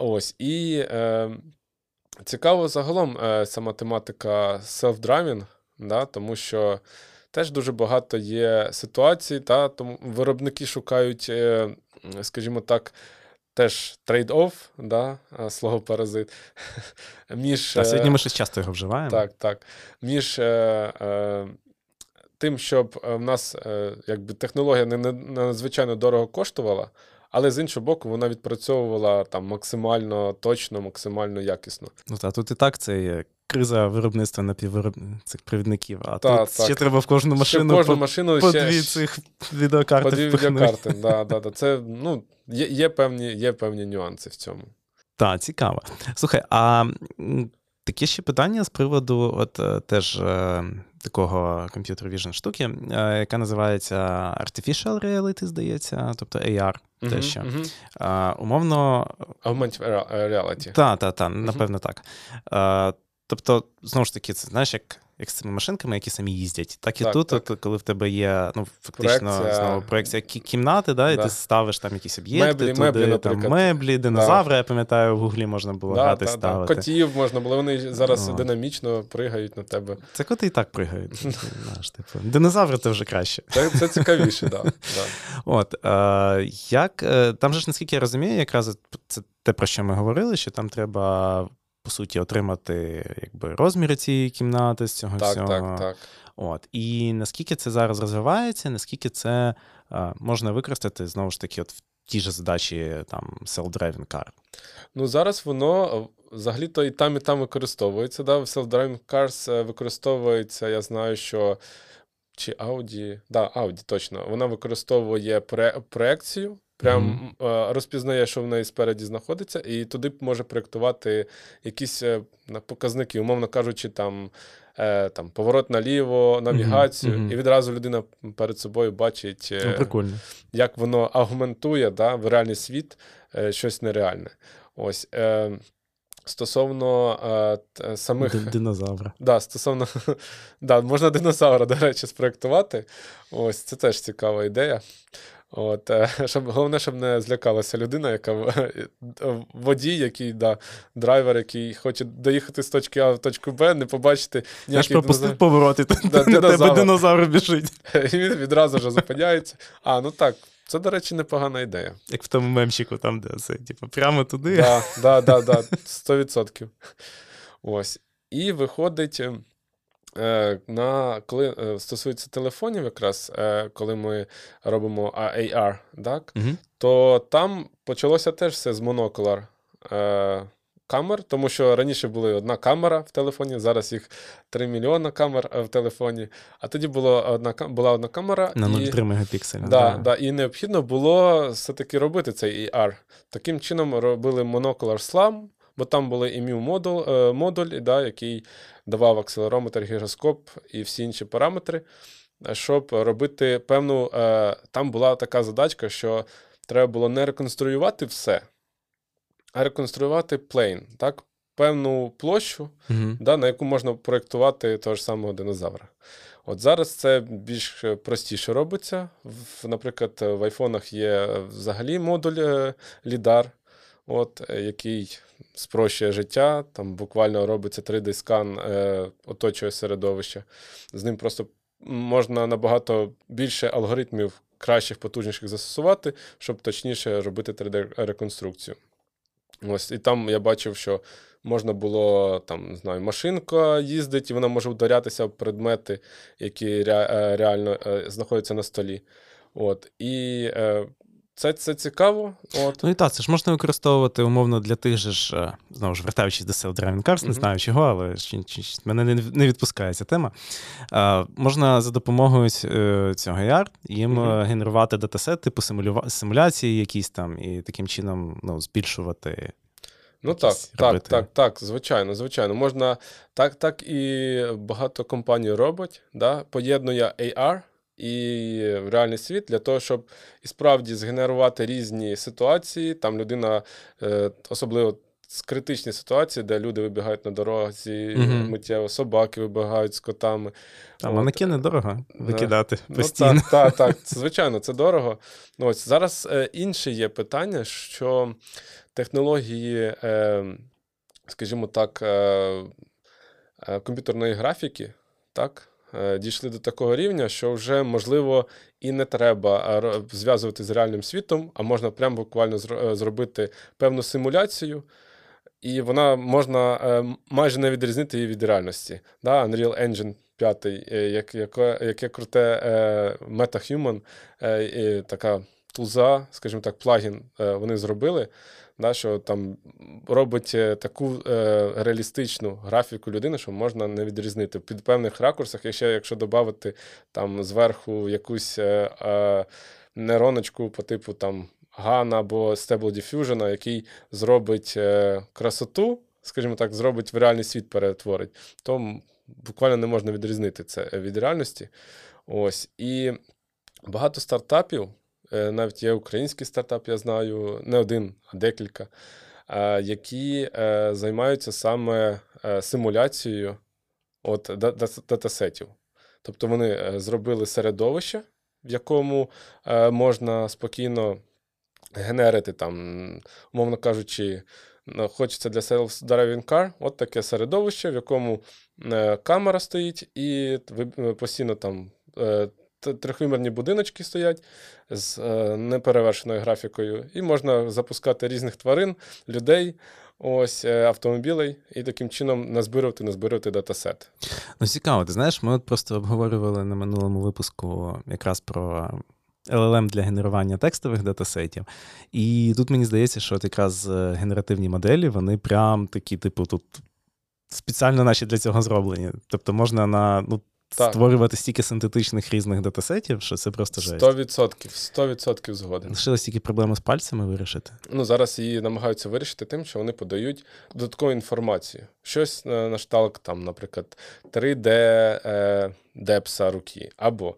Ось. І е, цікаво загалом е, сама тематика self-driving, да, тому що теж дуже багато є ситуацій, та, тому виробники шукають, е, скажімо так, теж трейд-офф, да, е, слово паразит. між, Та сьогодні е, ми щось часто його вживаємо. так, так. Між е, е, тим, щоб в нас е, якби технологія не надзвичайно дорого коштувала, але з іншого боку, вона відпрацьовувала там максимально точно, максимально якісно. Ну та тут і так це є криза виробництва напіввироб... цих провідників. А Та, тут так. ще треба в кожну Ще машину кожну по, машину по ще, дві ще- цих відеокарти. по дві відеокарти. Да, да, да. Це ну, є, є, певні, є певні нюанси в цьому. Так, цікаво. Слухай, а таке ще питання з приводу от е, теж е, такого computer vision штуки, е, яка називається Artificial Reality, здається, тобто AR. Те, Мгм, що. мгм. А, умовно, Augmented reality. Так, та, та, напевно, так. А, тобто, знову ж таки, це знаєш, як, як з цими машинками, які самі їздять, так і Так, тут, так. от, коли в тебе є ну, фактично Проекція. знову проекція кімнати, да, і Да. ти ставиш там якісь об'єкти, Меблі, туди, меблі, там, меблі, динозаври, я пам'ятаю, в гуглі можна було Да, грати да, да. ставити. Котів можна було, вони зараз О. динамічно пригають на тебе. Це коти і так пригають. знаєш, типу. Динозаври це вже краще. Це, це цікавіше, так. Да, да. От, е, як, е, там же ж, наскільки я розумію, якраз це те, про що ми говорили, що там треба, по суті, отримати якби, розміри цієї кімнати з цього Так, всього. так, так. От. І наскільки це зараз розвивається, наскільки це е, можна використати, знову ж таки, от в ті ж задачі там self-driving car. Ну, зараз воно е, взагалі-то і там, і там використовується. Да? В self-driving cars е, використовується, я знаю, що чи Audi, да, Audi точно, вона використовує проекцію, прям Мгм. е, розпізнає, що в неї спереді знаходиться, і туди може проєктувати якісь е, показники, умовно кажучи, там. е, Там поворот наліво, навігацію, мгм. і відразу людина перед собою бачить, Ну, прикольно. як воно агментує да, в реальний світ щось нереальне. Ось. Стосовно е, самих. Динозавра. Да, стосовно, да, можна динозавра, до речі, спроектувати. Ось це теж цікава ідея. От, е, щоб, головне, щоб не злякалася людина, яка е, водій, який, да, драйвер, який хоче доїхати з точки А в точку Б, не побачити Я ж пропустив повороти, Да, тебе динозавр. біжить. І він відразу ж зупиняється. А, ну так, це, до речі, непогана ідея. Як в тому мемчику, там, де це, типу, прямо туди. Да, да, да, да, 100%. Ось. І виходить, е, на, коли е, стосується телефонів, якраз, е, коли ми робимо AR, так, Мгм. то там почалося теж все з монокуляр е, камер, тому що раніше була одна камера в телефоні, зараз їх 3 мільйона камер е, в телефоні. А тоді була одна, була одна камера. На і... 0,3 мегапікселя. Да, да, і необхідно було все-таки робити цей ER. Таким чином робили Monocular SLAM, бо там були EMU модуль, е, модуль да, який давав акселерометр, гіроскоп і всі інші параметри, е, щоб робити певну. е, Там була така задачка, що треба було не реконструювати все, а реконструювати плейн, так? певну площу, Мгм. да, на яку можна проєктувати того ж самого динозавра. От зараз це більш простіше робиться. В, наприклад, в айфонах є взагалі модуль е, лідар, от, який спрощує життя. Там буквально робиться 3D-скан, е, оточує середовище. З ним просто можна набагато більше алгоритмів кращих, потужніших застосувати, щоб точніше робити 3D-реконструкцію. Ось, І там я бачив, що можна було там, не знаю, машинка їздить, і вона може вдарятися в предмети, які ре, реально е, знаходяться на столі. От, І е, це це цікаво. От. Ну і так, це ж можна використовувати умовно для тих же ж, е, знову ж вертаючись до self-driving cars, не mm-hmm. знаю чого, але мене не відпускає ця тема. А, Можна за допомогою цього AR їм mm-hmm. генерувати датасет, типу симуляції якісь там, і таким чином ну, збільшувати. Ну так, так, так, так, звичайно, звичайно. Можна так, так і багато компаній робить, да, поєднує AR і в реальний світ для того, щоб і справді згенерувати різні ситуації. Там людина, е, особливо з критичні ситуації, де люди вибігають на дорозі, угу. миттєво собаки вибігають з котами. А манекени дорого викидати ну, постійно. Так, так, так, звичайно, це дорого. Ну, ось Зараз е, інше є питання, що технології, е, скажімо так, е, е, комп'ютерної графіки, так. Е, дійшли до такого рівня, що вже можливо і не треба зв'язувати з реальним світом, а можна прямо буквально е, зробити певну симуляцію. І вона можна е, майже не відрізнити її від реальності. Да? Unreal Engine 5, як, яке, яке круте MetaHuman, така тулза, скажімо так, плагін вони зробили да, що там робить е, таку е, реалістичну графіку людини, що можна не відрізнити. Під певних ракурсах, якщо якщо додати там зверху якусь е, е, нейроночку по типу там GAN або Stable Diffusion, який зробить е, красоту, скажімо так, зробить в реальний світ перетворить, то буквально не можна відрізнити це від реальності. Ось. І багато стартапів. Е, навіть є український стартап, я знаю, не один, а декілька, які е, займаються саме е, симуляцією от датасетів. Тобто вони зробили середовище, в якому можна спокійно генерити, там, умовно кажучи, хочеться для self-driving car, от таке середовище, в якому камера стоїть, і постійно там трьохвимірні будиночки стоять з е, неперевершеною графікою, і можна запускати різних тварин, людей. Ось е, автомобілей, і таким чином назбирувати, назбирувати датасет. Ну, цікаво, ти знаєш, ми от просто обговорювали на минулому випуску якраз про LLM для генерування текстових датасетів. І тут мені здається, що от якраз е, генеративні моделі, вони прям такі, типу, тут спеціально наші для цього зроблені. Тобто можна на ну, так. створювати стільки синтетичних різних датасетів, що це просто жесть. 100%, 100% згоден. Лишилось тільки проблеми з пальцями вирішити. Ну, зараз її намагаються вирішити тим, що вони подають додаткову інформацію. Щось на шталк, там, наприклад, 3D е, депса руки, або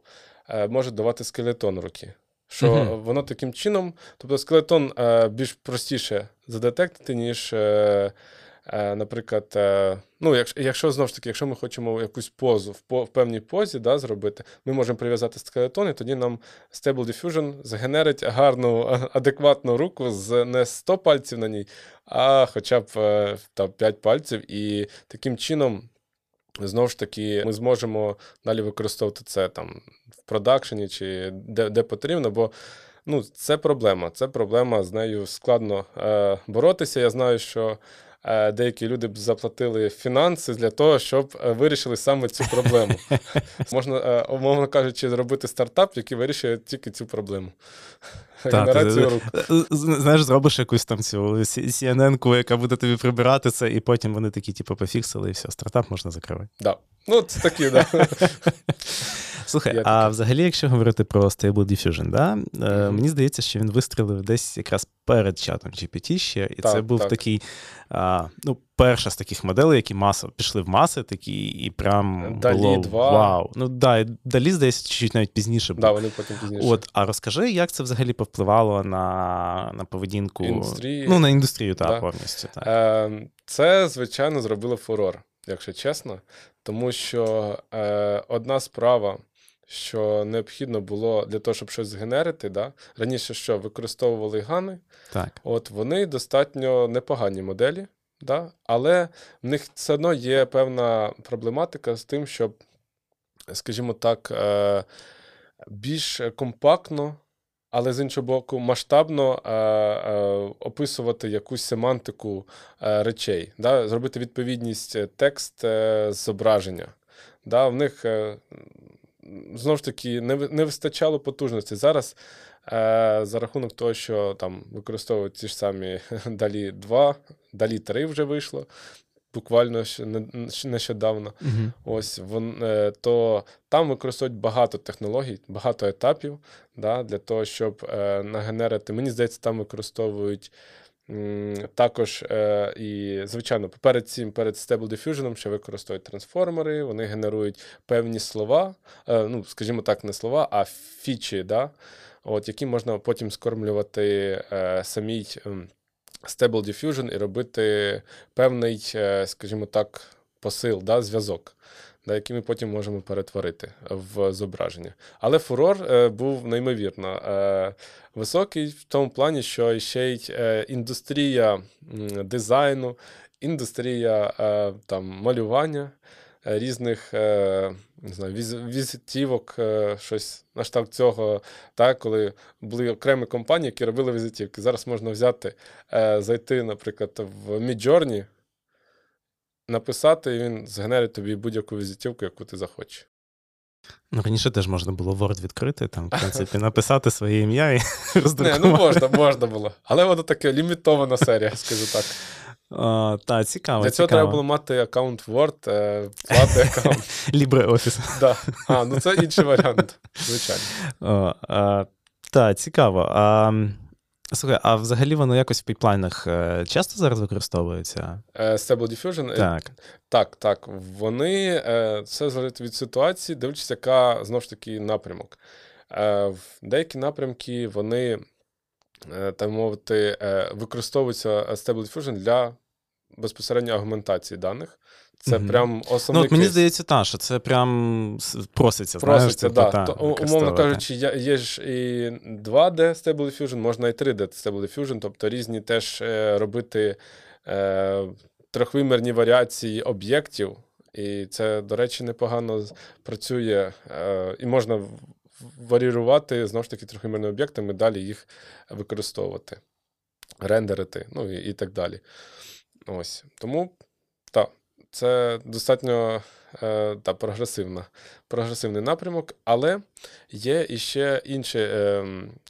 е, може давати скелетон руки. Що uh воно таким чином, тобто скелетон е, більш простіше задетектити, ніж. Е, Е, наприклад, е, ну, якщо якщо знову ж таки, якщо ми хочемо якусь позу в в певній позі да, зробити, ми можемо прив'язати скелетон, і тоді нам Stable Diffusion згенерить гарну, адекватну руку з не 100 пальців на ній, а хоча б е, там, 5 пальців. І таким чином. Знову ж таки, ми зможемо далі використовувати це там в продакшені чи де де потрібно, бо ну, це проблема. Це проблема, з нею складно е, боротися. Я знаю, що Е, деякі люди б заплатили фінанси для того, щоб е, вирішили саме цю проблему. Можна, е, умовно кажучи, зробити стартап, який вирішує тільки цю проблему. Генерацію рук. Знаєш, зробиш якусь там цю CNN-ку, яка буде тобі прибирати це, і потім вони такі, типу, пофіксили, і все, стартап можна закривати. Да. Ну, це такі, да. Слухай, Я а таки. взагалі, якщо говорити про Stable Diffusion, да, mm-hmm. мені здається, що він вистрілив десь якраз перед чатом GPT ще, і так, це був так. такий, а, ну, перша з таких моделей, які масово пішли в маси, такі, і прям Далі було 2. вау. Ну да, Далі, здається, чуть навіть пізніше. Да, вони потім пізніше. От, А розкажи, як це взагалі повпливало на на поведінку індустрії. Ну, на індустрію, так, да. повністю. Так. Е, Це, звичайно, зробило фурор, якщо чесно. Тому що е, одна справа що необхідно було для того, щоб щось згенерити. Да? Раніше що використовували гани, так. от вони достатньо непогані моделі, да? але в них все одно є певна проблематика з тим, щоб скажімо так, е, більш компактно, але з іншого боку, масштабно е, е, описувати якусь семантику е, речей, да? зробити відповідність е, текст е, зображення. Да? В них знову ж таки не, не вистачало потужності. Зараз е, за рахунок того, що там використовують ті ж самі далі 2, далі 3 вже вийшло. Буквально нещодавно, uh-huh. ось вон, е, то там використовують багато технологій, багато етапів да, для того, щоб е, нагенерити. Мені здається, там використовують також, е, і, звичайно, перед цим, перед Stable Diffusion ще використовують трансформери, вони генерують певні слова, е, ну, скажімо так, не слова, а фічі, да, от, які можна потім скормлювати е, самій Stable Diffusion і робити певний, скажімо так, посил, да, зв'язок на які ми потім можемо перетворити в зображення. Але фурор е, був неймовірно е, високий в тому плані, що ще й е, індустрія дизайну, індустрія там, малювання. Різних не знаю, візитівок, щось на штаб цього, так, коли були окремі компанії, які робили візитівки. Зараз можна взяти, зайти, наприклад, в Midjourney, написати, і він згенерить тобі будь-яку візитівку, яку ти захочеш. Ну, раніше теж можна було Word відкрити, там, в принципі, написати своє ім'я і роздрукувати. Не, ну можна, можна було. Але воно таке лімітована серія, скажу так. О, та, цікаво. Для цього цікаво. треба було мати аккаунт Word, е, плати аккаунт. LibreOffice. Да. А, ну це інший варіант, звичайно. О, а, Так, цікаво. А, Слухай, а взагалі воно якось в піплайнах е, часто зараз використовується? Е, Stable Diffusion? Так. Так, так. Вони це залежить від ситуації, дивлячись, яка знову ж таки напрямок. В деякі напрямки вони, так мовити, використовуються Stable Diffusion для безпосередньо агментації даних. Це угу. прям основний. Ну, от Мені кейс. здається, та, що це прям проситься. Проситься, знаєш, да. Та, умовно кажучи, є ж і 2D Stable Diffusion, можна і 3D Stable Diffusion, тобто різні теж е, робити е, трьохвимірні варіації об'єктів. І це, до речі, непогано працює, е, і можна варіювати знову ж таки трьохвимірними об'єктами, далі їх використовувати, рендерити, ну і, і так далі. Ось. Тому так, це достатньо е, та, прогресивна, прогресивний напрямок, але є іще інший е,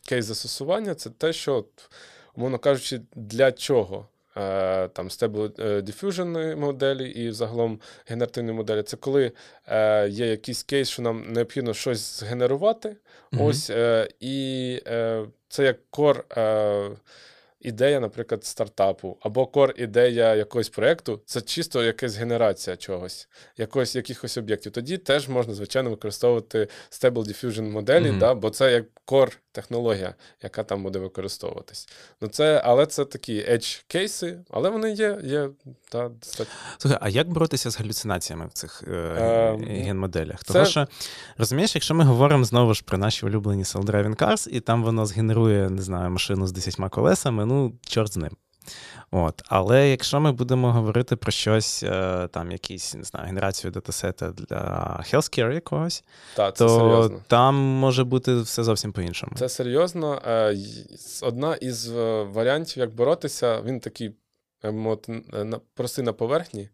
кейс застосування це те, що, умовно кажучи, для чого е, там Stable е, Diffusion моделі і загалом генеративні моделі, це коли е, є якийсь кейс, що нам необхідно щось згенерувати. Mm-hmm. Ось, е, І е, це як кор. Е, ідея, наприклад, стартапу, або кор ідея якогось проєкту, це чисто якась генерація чогось, якогось, якихось об'єктів. Тоді теж можна, звичайно, використовувати Stable Diffusion моделі, mm-hmm. да, бо це як кор технологія, яка там буде використовуватись. Ну, це, Але це такі edge кейси, але вони є. є та, достатньо. Слухай, а як боротися з галюцинаціями в цих е, е, генмоделях? Це... Тому що, розумієш, якщо ми говоримо знову ж про наші улюблені self-driving cars, і там воно згенерує, не знаю, машину з 10 колесами, ну, чорт з ним. От. Але якщо ми будемо говорити про щось, е, там якісь, не знаю, генерацію датасета для healthcare якогось, Та, це то серйозно. там може бути все зовсім по-іншому. Це серйозно. Е, одна із е, варіантів, як боротися, він такий простий на поверхні,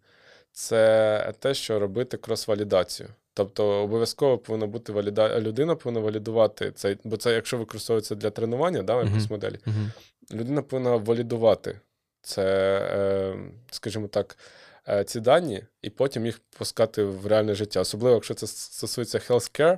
це те, що робити крос-валідацію. Тобто обов'язково повинна бути валіда... людина повинна валідувати цей, бо це, якщо використовується для тренування, да, якоїсь uh-huh. моделі, uh-huh. Людина повинна валідувати це, е, скажімо так, е, ці дані, і потім їх пускати в реальне життя. Особливо, якщо це стосується healthcare,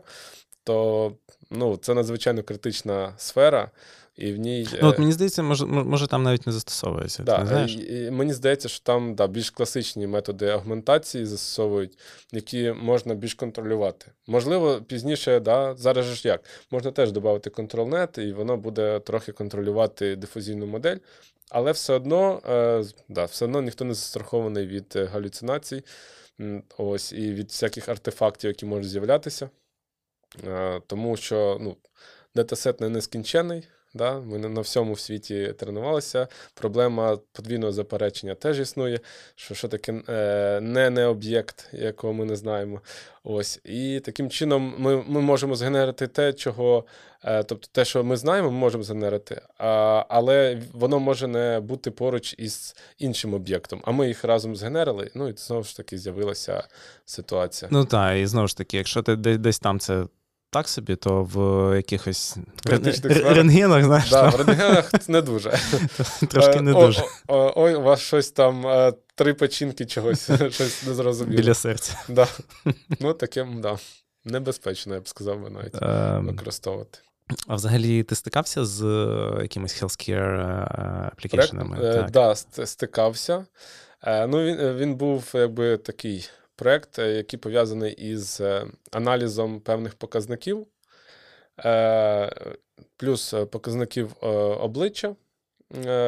то ну, це надзвичайно критична сфера. І в ній... Ну, от Мені здається, може може там навіть не застосовується. Да, не знаєш? І, і Мені здається, що там да, більш класичні методи агментації застосовують, які можна більш контролювати. Можливо, пізніше, да, зараз ж як, можна теж додати контролнет, і воно буде трохи контролювати дифузійну модель, але все одно е, да, все одно ніхто не застрахований від е, галюцинацій, ось, і від всяких артефактів, які можуть з'являтися. Е, тому що ну, датасет не нескінчений Да? Ми на всьому в світі тренувалися. Проблема подвійного заперечення теж існує. Що що таке е, не не об'єкт, якого ми не знаємо. Ось. І таким чином ми ми можемо згенерити те, чого, е, тобто те, що ми знаємо, ми можемо згенерити, а, але воно може не бути поруч із іншим об'єктом. А ми їх разом згенерили, ну і знову ж таки з'явилася ситуація. Ну так, і знову ж таки, якщо ти десь там це так собі, то в якихось рентгенах, знаєш. Да, в рентгенах не дуже. Трошки не дуже. Ой, у вас щось там, е, три печінки чогось, щось незрозуміло. Біля серця. Да. Ну, таким, да. Небезпечно, я б сказав би навіть ем, використовувати. А взагалі ти стикався з е, якимись healthcare е, аплікейшенами? Так, да, стикався. Ну, Він він був якби такий проєкт, е, який пов'язаний із е, аналізом певних показників, е, плюс показників обличчя,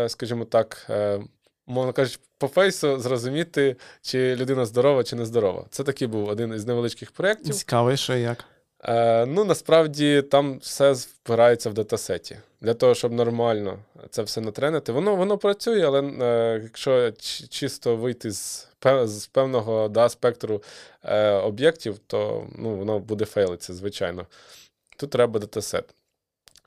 скажімо так, мовно кажучи, по фейсу зрозуміти, чи людина здорова, чи не здорова. Це такий був один із невеличких проєктів. Цікавий, що як. Ну, насправді там все впирається в датасеті. Для того, щоб нормально це все натренити. Воно воно працює, але е, якщо чисто вийти з з певного да, спектру е, об'єктів, то ну, воно буде фейлитися, звичайно. Тут треба датасет.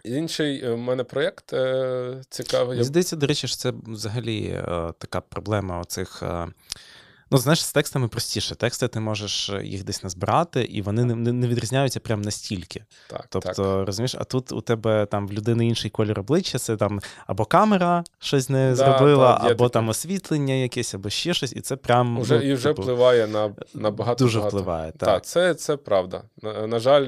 Інший в мене проєкт е, цікавий. Здається, до речі, що це взагалі е, така проблема оцих. Е, Ну, знаєш, з текстами простіше. Тексти ти можеш е, їх десь назбирати, і вони не не відрізняються прям настільки. Так, Тобто, так. розумієш, а тут у тебе там в людини інший колір обличчя, це там або камера щось не да, зробила, так, або там освітлення якесь, або ще щось, і це прям уже, ну, і вже типу, впливає на на багато. Дуже багато. впливає. Так, Так, це, це правда. На, на жаль.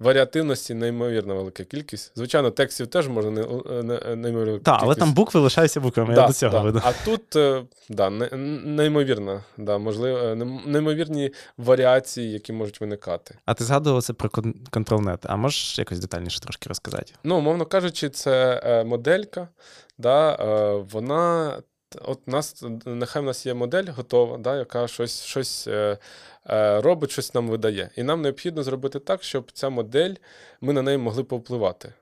Е, варіативності неймовірно велика кількість. Звичайно, текстів теж можна не, не, неймовірно Так, але там букви лишаються буквами. Да, я до цього да. веду. А тут е, да, неймовірно, да, можливо, е, неймовірні варіації, які можуть виникати. А ти згадував це про контролнет, а можеш якось детальніше трошки розказати? Ну, умовно кажучи, це е, моделька, да, вона. От нас, нехай в нас є модель готова, да, яка щось щось е, е, робить, щось нам видає. І нам необхідно зробити так, щоб ця модель, ми на неї могли повпливати.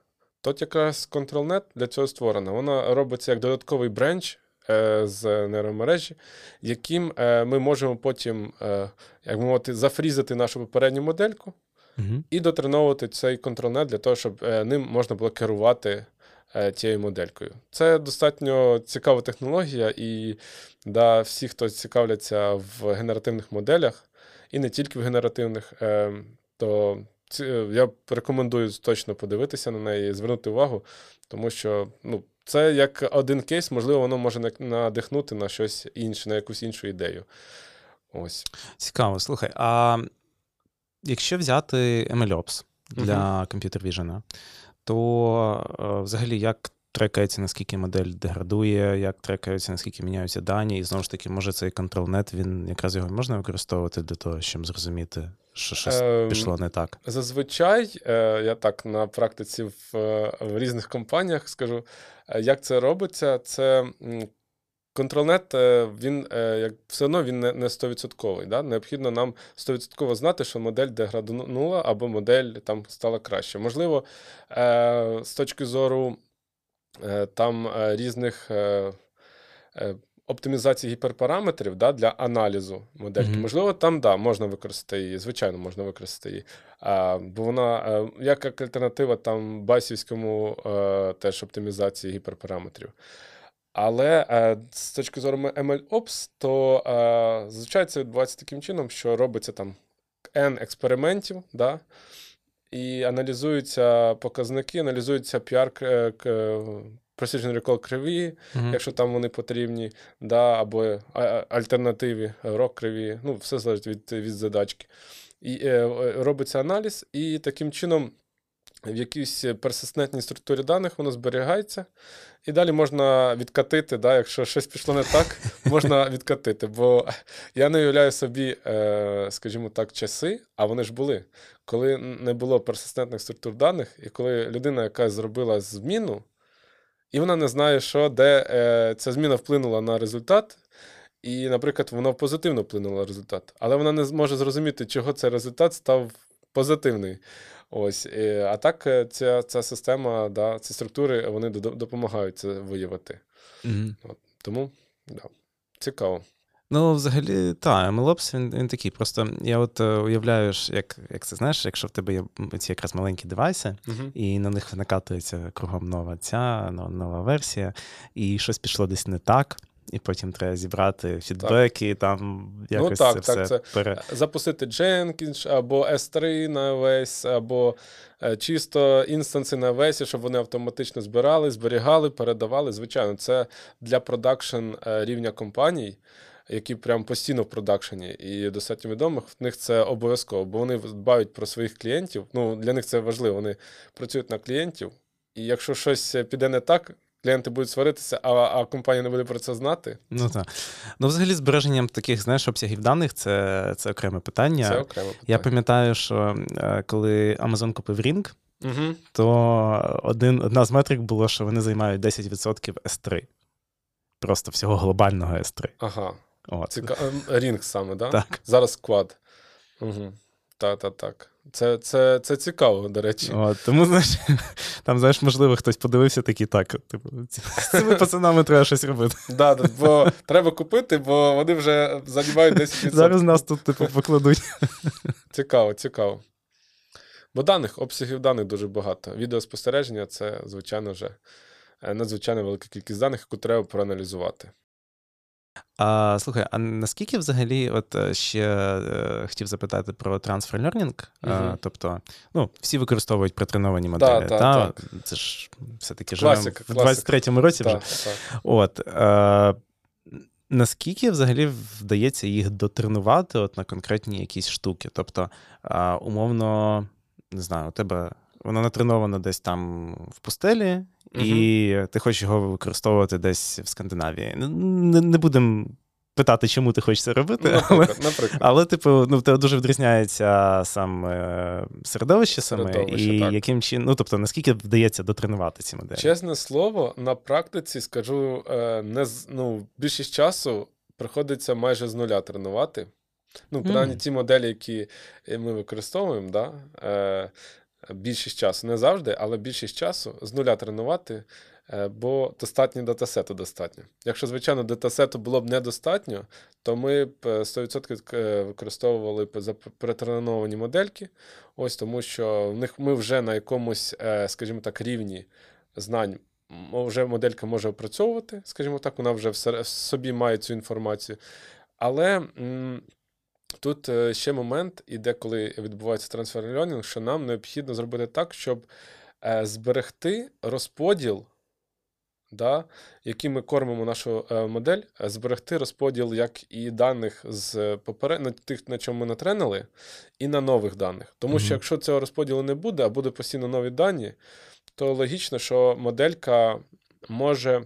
Тут якраз ControlNet для цього створена. Вона робиться як додатковий бренч е, з нейромережі, яким е, ми можемо потім, е, як мовити, зафрізати нашу попередню модельку угу. і дотреновувати цей ControlNet для того, щоб е, ним можна було керувати. Е, тією моделькою. Це достатньо цікава технологія, і да, всі, хто цікавляться в генеративних моделях, і не тільки в генеративних, е, то я рекомендую точно подивитися на неї, звернути увагу, тому що ну, це як один кейс, можливо, воно може надихнути на щось інше, на якусь іншу ідею. Ось. Цікаво, слухай. А якщо взяти MLOps для uh-huh. Computer Vision, то е, взагалі як трекається, наскільки модель деградує, як трекається, наскільки міняються дані, і знову ж таки, може цей контролнет, він якраз його можна використовувати для того, щоб зрозуміти, що щось ем, пішло не так. Зазвичай, е, я так на практиці в, в різних компаніях скажу, е, як це робиться, це Контролнет, е, він е, як все одно він не 100%. Да? Необхідно нам 100% знати, що модель деградунула або модель там стала краще. Можливо, е, з точки зору там різних оптимізацій гіперпараметрів да, для аналізу модельки. Mm-hmm. Можливо, там да, можна використати її, звичайно, можна використати її. А, Бо вона як альтернатива там баєсівській теж оптимізації гіперпараметрів. Але е, з точки зору MLOps, то е, зазвичай це відбувається таким чином, що робиться там N експериментів, да, і аналізуються показники, аналізуються PR Precision Recall криві, mm-hmm. якщо там вони потрібні, да, або альтернативі, ROC криві, ну, все залежить від від задачки. І е, робиться аналіз, і таким чином в якійсь персистентній структурі даних воно зберігається, і далі можна відкатити, да, якщо щось пішло не так, можна відкатити. Бо я не уявляю собі, е, скажімо так, часи, а вони ж були, коли не було персистентних структур даних, і коли людина, яка зробила зміну, і вона не знає, що, де е, ця зміна вплинула на результат. І, наприклад, воно позитивно вплинуло на результат, але вона не зможе зрозуміти, чого цей результат став позитивний. Ось. А так, е, ця ця система, да, ці структури вони допомагають це виявити. Mm-hmm. От, Тому да, цікаво. Ну, взагалі, так, MLOps, він він такий. Просто я от уявляю, як як це знаєш, якщо в тебе є ці якраз маленькі девайси, uh-huh. і на них накатується кругом нова ця, нова версія, і щось пішло десь не так і потім треба зібрати фідбеки, так. там ну якось ну, так, це так, все це пере... запустити Jenkins або S3 на весь, або е, чисто інстанси на весі, щоб вони автоматично збирали, зберігали, передавали. Звичайно, це для продакшн е, рівня компаній. Які прям постійно в продакшені і достатньо відомих, в них це обов'язково, бо вони дбають про своїх клієнтів. Ну для них це важливо. Вони працюють на клієнтів, і якщо щось піде не так, клієнти будуть сваритися, а а компанія не буде про це знати. Ну так. Ну, взагалі, збереженням таких, знаєш, обсягів даних це це окреме питання. Це окреме питання. Я пам'ятаю, що е, коли Amazon купив Ring, угу. то один, одна з метрик було, що вони займають 10% S3. Просто всього глобального S3. Ага. От. Ціка... Ring саме, да? так? Зараз Quad. Угу. Так, так, так. Це це, це цікаво, до речі. От, Тому, знаєш, там, знаєш, можливо, хтось подивився такий так. Типу, з цими пацанами треба щось робити. Да, бо треба купити, бо вони вже займають 10%. Зараз нас тут, типу, покладуть. Цікаво, цікаво. Бо даних, обсягів даних дуже багато. Відеоспостереження це, звичайно, вже е, надзвичайно велика кількість даних, яку треба проаналізувати. А, Слухай, а наскільки взагалі, от е, ще е, хотів запитати про transfer learning? Угу. Тобто, ну, всі використовують протреновані моделі. Да, та? так. Це ж все-таки живемо в 23-му та, році вже. Так. От, е, Наскільки взагалі вдається їх дотренувати от на конкретні якісь штуки? Тобто, умовно, не знаю, у тебе воно натреновано десь там в пустелі, і угу. ти хочеш його використовувати десь в Скандинавії. Не, не будемо питати, чому ти хочеш це робити, ну, але, наприклад. але типу, ну, в тебе дуже відрізняється сам е, середовище саме, середовище, і так. яким чином, ну тобто, наскільки вдається дотренувати ці моделі? Чесне слово, на практиці скажу, е, не ну, більшість часу приходиться майже з нуля тренувати. Ну, принаймні, mm. ті моделі, які ми використовуємо, да, е, більшість часу. Не завжди, але більшість часу з нуля тренувати, е, бо достатньо датасету достатньо. Якщо, звичайно, датасету було б недостатньо, то ми б 100% е, е, використовували перетреновані модельки, ось тому що в них ми вже на якомусь, скажімо так, рівні знань. Вже моделька може опрацьовувати, скажімо так, вона вже в собі має цю інформацію. Але Тут е, ще момент іде, коли відбувається трансфер learning, що нам необхідно зробити так, щоб е, зберегти розподіл, да, який ми кормимо нашу е, модель, зберегти розподіл як і даних з попередньо тих, на чому ми натренили, і на нових даних. Тому mm-hmm. що якщо цього розподілу не буде, а буде постійно нові дані, то логічно, що моделька може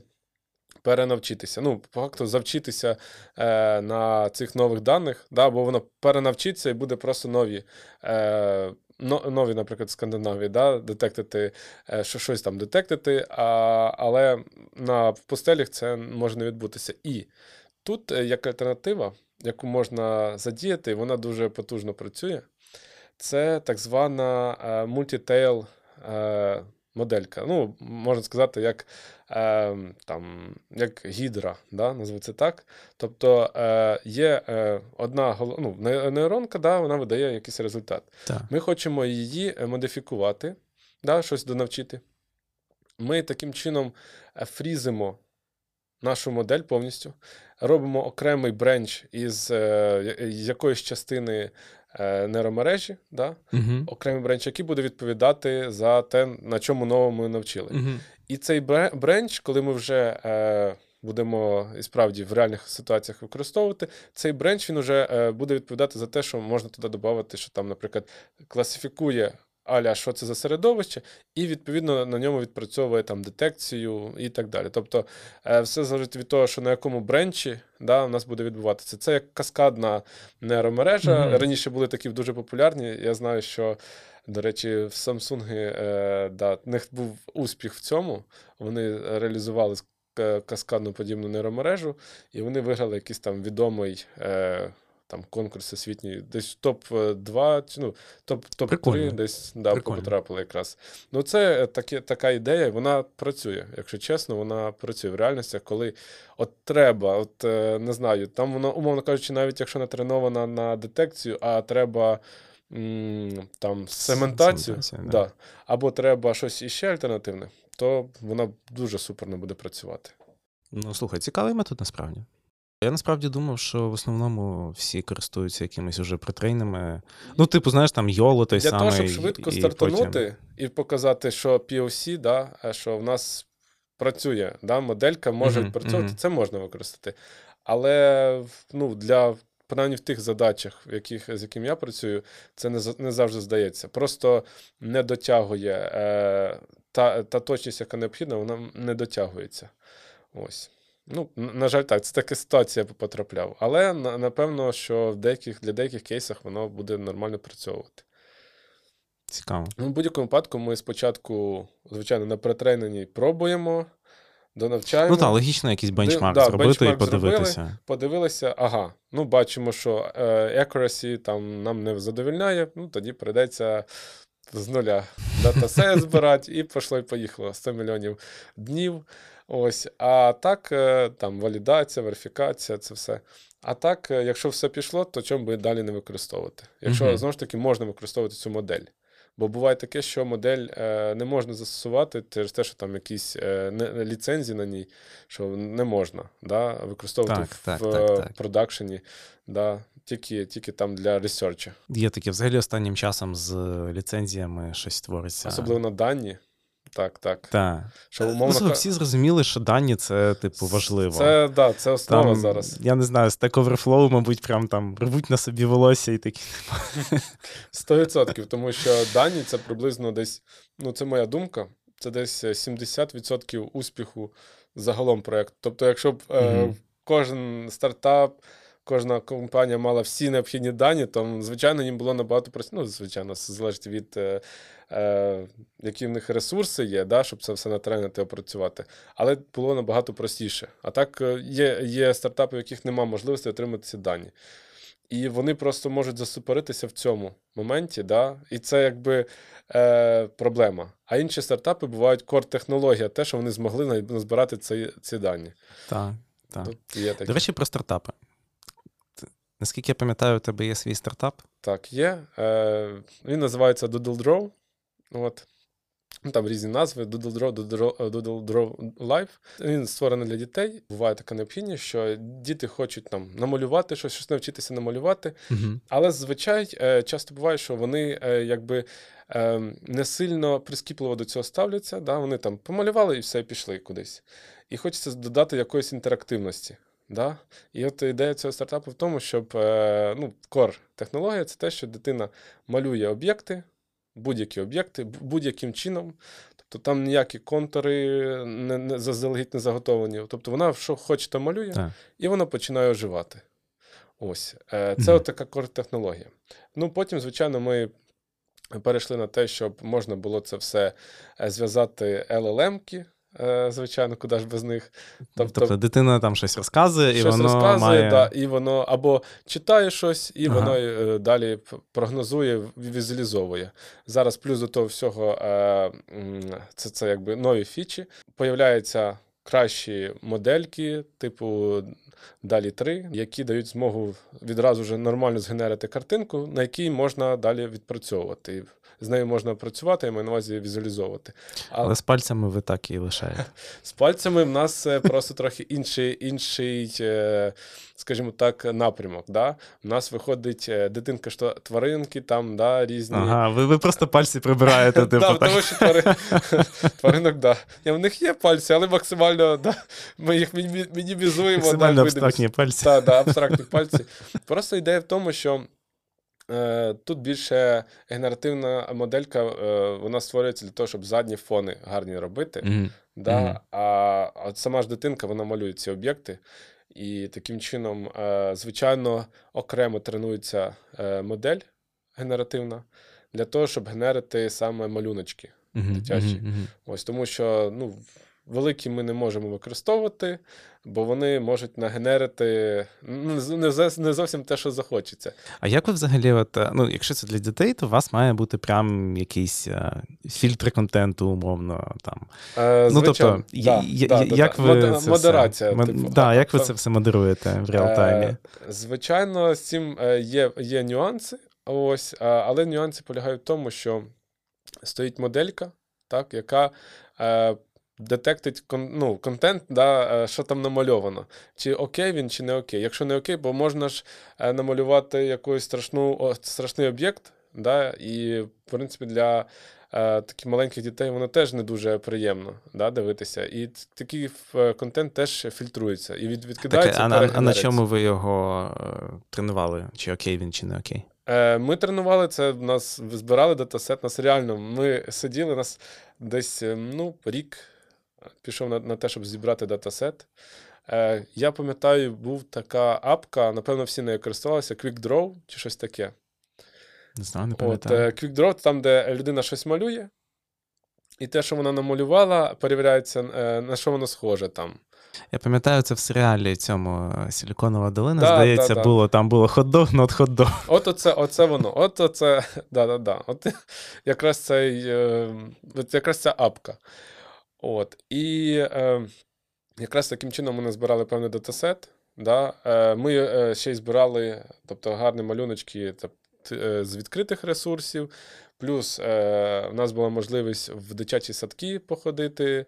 перенавчитися. Ну, по факту, завчитися е, на цих нових даних, да, бо воно перенавчиться і буде просто нові. Е, Нові, наприклад, Скандинавії, да, детектити, е, що щось там детектити, а, але на в пустелях це може не відбутися. І тут е, як альтернатива, яку можна задіяти, вона дуже потужно працює. Це так звана мультітейл моделька. Ну, можна сказати, як е, там, як гідра, да, це так. Тобто е, є е, одна ну, нейронка, да, вона видає якийсь результат. Так. Ми хочемо її е, модифікувати, да, щось донавчити. Ми таким чином е, фрізимо нашу модель повністю, робимо окремий бренч із е, якоїсь частини нейромережі, да? uh окремий бренч, який буде відповідати за те, на чому новому ми навчили. uh І цей бренч, коли ми вже е, будемо і справді в реальних ситуаціях використовувати, цей бренч він вже е, буде відповідати за те, що можна туди додати, що там, наприклад, класифікує аля, що це за середовище, і відповідно на ньому відпрацьовує там детекцію і так далі. Тобто е, все залежить від того, що на якому бренчі да, у нас буде відбуватися. Це як каскадна нейромережа. Mm-hmm. Раніше були такі дуже популярні. Я знаю, що. До речі, в Samsung е, да, в них був успіх в цьому. Вони реалізували каскадну подібну нейромережу, і вони виграли якийсь там відомий е, там конкурс освітній, десь топ-2, ну, топ-3 Прикольно. десь да, потрапили якраз. Ну, це таке, така ідея, вона працює. Якщо чесно, вона працює в реальності, коли от треба, от е, не знаю, там воно, умовно кажучи, навіть якщо не тренована на детекцію, а треба. Там да. да. або треба щось іще альтернативне, то вона дуже суперно буде працювати. Ну, слухай, цікавий метод насправді. Я насправді думав, що в основному всі користуються якимись уже притрейними. Ну, типу, знаєш, там YOLO той Для самий. того, щоб швидко і стартанути потім- і показати, що POC, да, що в нас працює, да, моделька може Мгм, відпрацьовувати, мгм. це можна використати. Але ну, для принаймні в тих задачах, в яких, з яким я працюю, це не, не завжди здається. Просто не дотягує е, та, та точність, яка необхідна, вона не дотягується. Ось. Ну, на жаль, так, це така ситуація потрапляв. Але напевно, що в деяких, для деяких кейсах воно буде нормально працьовувати. Цікаво. Ну, в будь-якому випадку ми спочатку, звичайно, на претрейненні пробуємо, донавчаємо, Ну так, логічно якийсь бенчмарк да, зробити і бенчмарк зробили. подивитися. подивилися, ага, ну бачимо, що е, accuracy там нам не задовільняє, ну тоді прийдеться з нуля датасет збирати, і пішло і поїхало 100 мільйонів днів. Ось, а так, е, там валідація, верифікація, це все. А так, е, якщо все пішло, то чому би далі не використовувати? Якщо Мгм. знову ж таки можна використовувати цю модель. Бо буває таке, що модель е, не можна застосувати через те, що там якісь е, не, ліцензії на ній, що не можна да, використовувати Так, в, так, в так, так. продакшені, да, тільки, тільки там для ресерчу. Є таке взагалі останнім часом з ліцензіями щось твориться. Особливо на дані. Так, так. Так. Що, Ну, умовно, ка- всі зрозуміли, що дані це, типу, важливо. Це, да, це основа там, зараз. Я не знаю, Stack Overflow, мабуть, прям там рвуть на собі волосся і такі. 100%, тому що дані це приблизно десь, ну це моя думка, це десь е, 70% успіху загалом проєкту. Тобто, якщо б е, кожен стартап, кожна компанія мала всі необхідні дані, то, звичайно, їм було набагато простіше. Ну, звичайно, залежить від, е, е, які в них ресурси є, да, щоб це все натренити, опрацювати. Але було набагато простіше. А так е, є, є стартапи, в яких немає можливості отримати ці дані. І вони просто можуть засупоритися в цьому моменті, да? і це якби е, проблема. А інші стартапи бувають кор-технологія, те, що вони змогли назбирати ці, ці дані. Так, так. Тут є такі. До речі, про стартапи. Наскільки я пам'ятаю, у тебе є свій стартап? Так, є. Е, він називається Doodle Draw. От. Ну, Там різні назви: Doodle Draw, Doodle, Doodle Draw Live. Він створений для дітей. Буває така необхідність, що діти хочуть там намалювати щось, щось навчитися намалювати. Угу. Але зазвичай е, часто буває, що вони е, якби е, не сильно прискіпливо до цього ставляться. Да? Вони там помалювали і все, пішли кудись. І хочеться додати якоїсь інтерактивності. Да? І от ідея цього стартапу в тому, щоб е, ну, core технологія це те, що дитина малює об'єкти, будь-які об'єкти, будь-яким чином. Тобто там ніякі контури не, не заздалегідь не заготовлені. Тобто вона що хоче, то малює, Так. і воно починає оживати. Ось. Е, Це от така кор-технологія. Ну, потім, звичайно, ми перейшли на те, щоб можна було це все е, зв'язати LLM-ки, звичайно, куди ж без них. Тобто, Тобто, дитина там щось розказує, і воно розказує, має... да, і воно або читає щось, і Ага. воно е, далі прогнозує, візуалізовує. Зараз плюс до того всього е, це, це якби нові фічі. Появляються кращі модельки, типу далі 3, які дають змогу відразу вже нормально згенерити картинку, на якій можна далі відпрацьовувати. З нею можна працювати, я маю на увазі візуалізовувати. А Але з пальцями ви так і лишаєте. з пальцями в нас е, просто трохи інший, інший, е, скажімо так, напрямок. Да? У нас виходить е, дитинка, що тваринки, там да, різні. Ага, ви, ви просто пальці прибираєте, типу, да, так. тому що твари... тваринок, да. Ні, в них є пальці, але максимально да, ми їх мінімізуємо. Максимально абстрактні пальці. Так, да, абстрактні пальці. Просто ідея в тому, що тут більше генеративна моделька, е, вона створюється для того, щоб задні фони гарні робити. Мгм. Да? Мгм. А, а от сама ж дитинка вона малює ці об'єкти, і таким чином, е, звичайно, окремо тренується е, модель генеративна для того, щоб генерити саме малюночки. Дитячі. мгм, мгм. Ось тому що ну, великі ми не можемо використовувати, бо вони можуть нагенерити не зовсім те, що захочеться. А як ви взагалі, от, е, ну, якщо це для дітей, то у вас має бути прям якийсь е, фільтр контенту, умовно. Там. Е, Ну, тобто, да, я- да, я- як да. ви це модерація. все, типу, да, як ви це все модеруєте в реалтаймі? Е, Звичайно, з цим е, є, є нюанси, ось, але нюанси полягають в тому, що стоїть моделька, так, яка е, детектить кон, ну, контент, да, е, що там намальовано. Чи окей він, чи не окей. Якщо не окей, бо можна ж е, намалювати якийсь страшну, страшний об'єкт, да, і, в принципі, для е, таких маленьких дітей воно теж не дуже приємно да, дивитися. І такий контент теж фільтрується і від, Так, а, а на чому ви його тренували? Чи окей він, чи не окей? Ми тренували це, в нас збирали датасет, нас реально. Ми сиділи, нас десь ну, рік пішов на, на те, щоб зібрати датасет. Е, Я пам'ятаю, був така апка, напевно, всі нею користувалися, QuickDraw чи щось таке. Не знаю, не От, пам'ятаю. е, QuickDraw, там, де людина щось малює, і те, що вона намалювала, перевіряється, е, на що воно схоже там. Я пам'ятаю це в серіалі цьому е, Силіконова долина, Да, здається, да, да. було там було хот-дог, not хот-дог. От оце, оце воно. От оце, да-да-да. От якраз цей, е, от якраз ця апка. От. І е, якраз таким чином ми назбирали певний датасет. Да? Е, ми е, ще й збирали тобто, гарні малюночки е, з відкритих ресурсів. Плюс е, в нас була можливість в дитячі садки походити.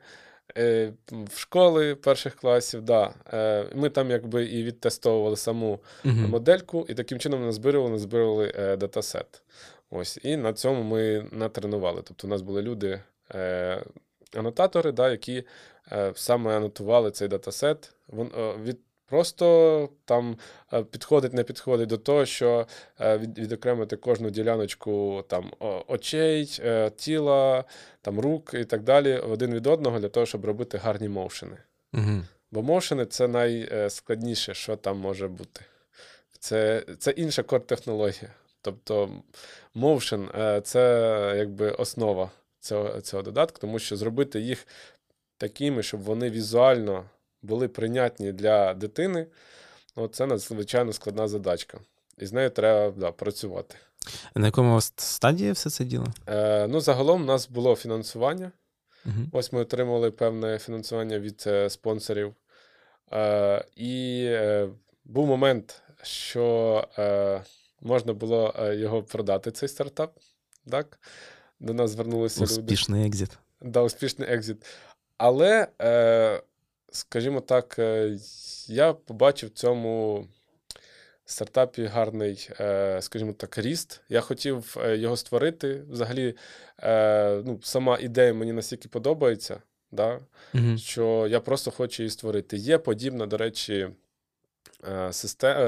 е, В школи перших класів, да. Е, Ми там якби і відтестовували саму Мгм. модельку, і таким чином назбирували е, датасет. Ось, і на цьому ми натренували. Тобто, у нас були люди, анотатори, да, які е, саме анотували цей датасет. Вон, е, від, просто там е, підходить, не підходить до того, що від, відокремити кожну діляночку там, очей, тіла, там, рук і так далі один від одного для того, щоб робити гарні моушени. Мгм. Бо моушени це найскладніше, що там може бути. Це, це інша кор-технологія. Тобто е, це якби основа цього, цього додатку, тому що зробити їх такими, щоб вони візуально були прийнятні для дитини, ну, це надзвичайно складна задачка. І з нею треба да, працювати. На якому стадії все це діло? Е, ну, загалом у нас було фінансування. Мгм. Ось ми отримали певне фінансування від е, спонсорів. Е, і е, був момент, що е, можна було е, його продати, цей стартап. Так? До нас звернулися люди. Успішний екзит. Да, успішний екзит. Але, е, скажімо так, е, я побачив в цьому стартапі гарний, е, скажімо так, ріст. Я хотів е, його створити. Взагалі, е, ну, сама ідея мені настільки подобається, да, Мгм. що я просто хочу її створити. Є подібна, до речі, е, система,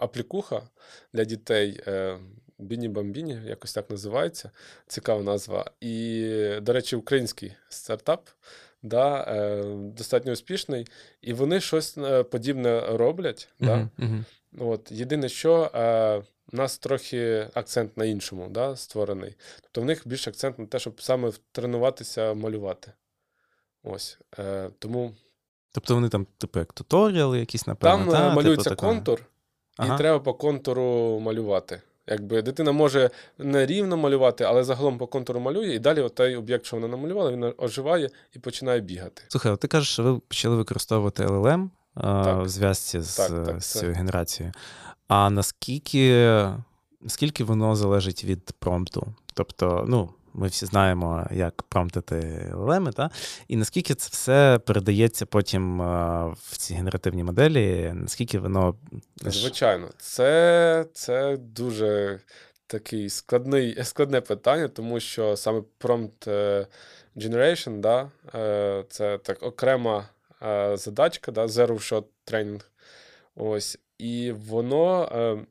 аплікуха для дітей. Е, Біні Бамбіні, якось так називається. Цікава назва. І, до речі, український стартап, да, е, достатньо успішний, і вони щось е, подібне роблять. Да? Мгм. Мгм. От, єдине, що е, у нас трохи акцент на іншому да, створений. Тобто в них більш акцент на те, щоб саме тренуватися малювати. Ось. Е, тому Тобто вони там, типу, як туторіали якісь, напевно. там та, е, малюється типу, контур, Ага. і треба по контуру малювати. Якби дитина може не рівно малювати, але загалом по контуру малює, і далі той об'єкт, що вона намалювала, він оживає і починає бігати. Слухай, от ти кажеш, що ви почали використовувати LLM а, Так. в зв'язці з, Так, так, з цією генерацією. А наскільки, наскільки воно залежить від промпту? Тобто, ну, ми всі знаємо, як промптити LLM, та? і наскільки це все передається потім в ці генеративні моделі, наскільки воно. Звичайно, це, це дуже такий складний, складне питання, тому що саме prompt е, generation, да, е, це так окрема е, задачка, да, zero shot training. Ось. І воно, е,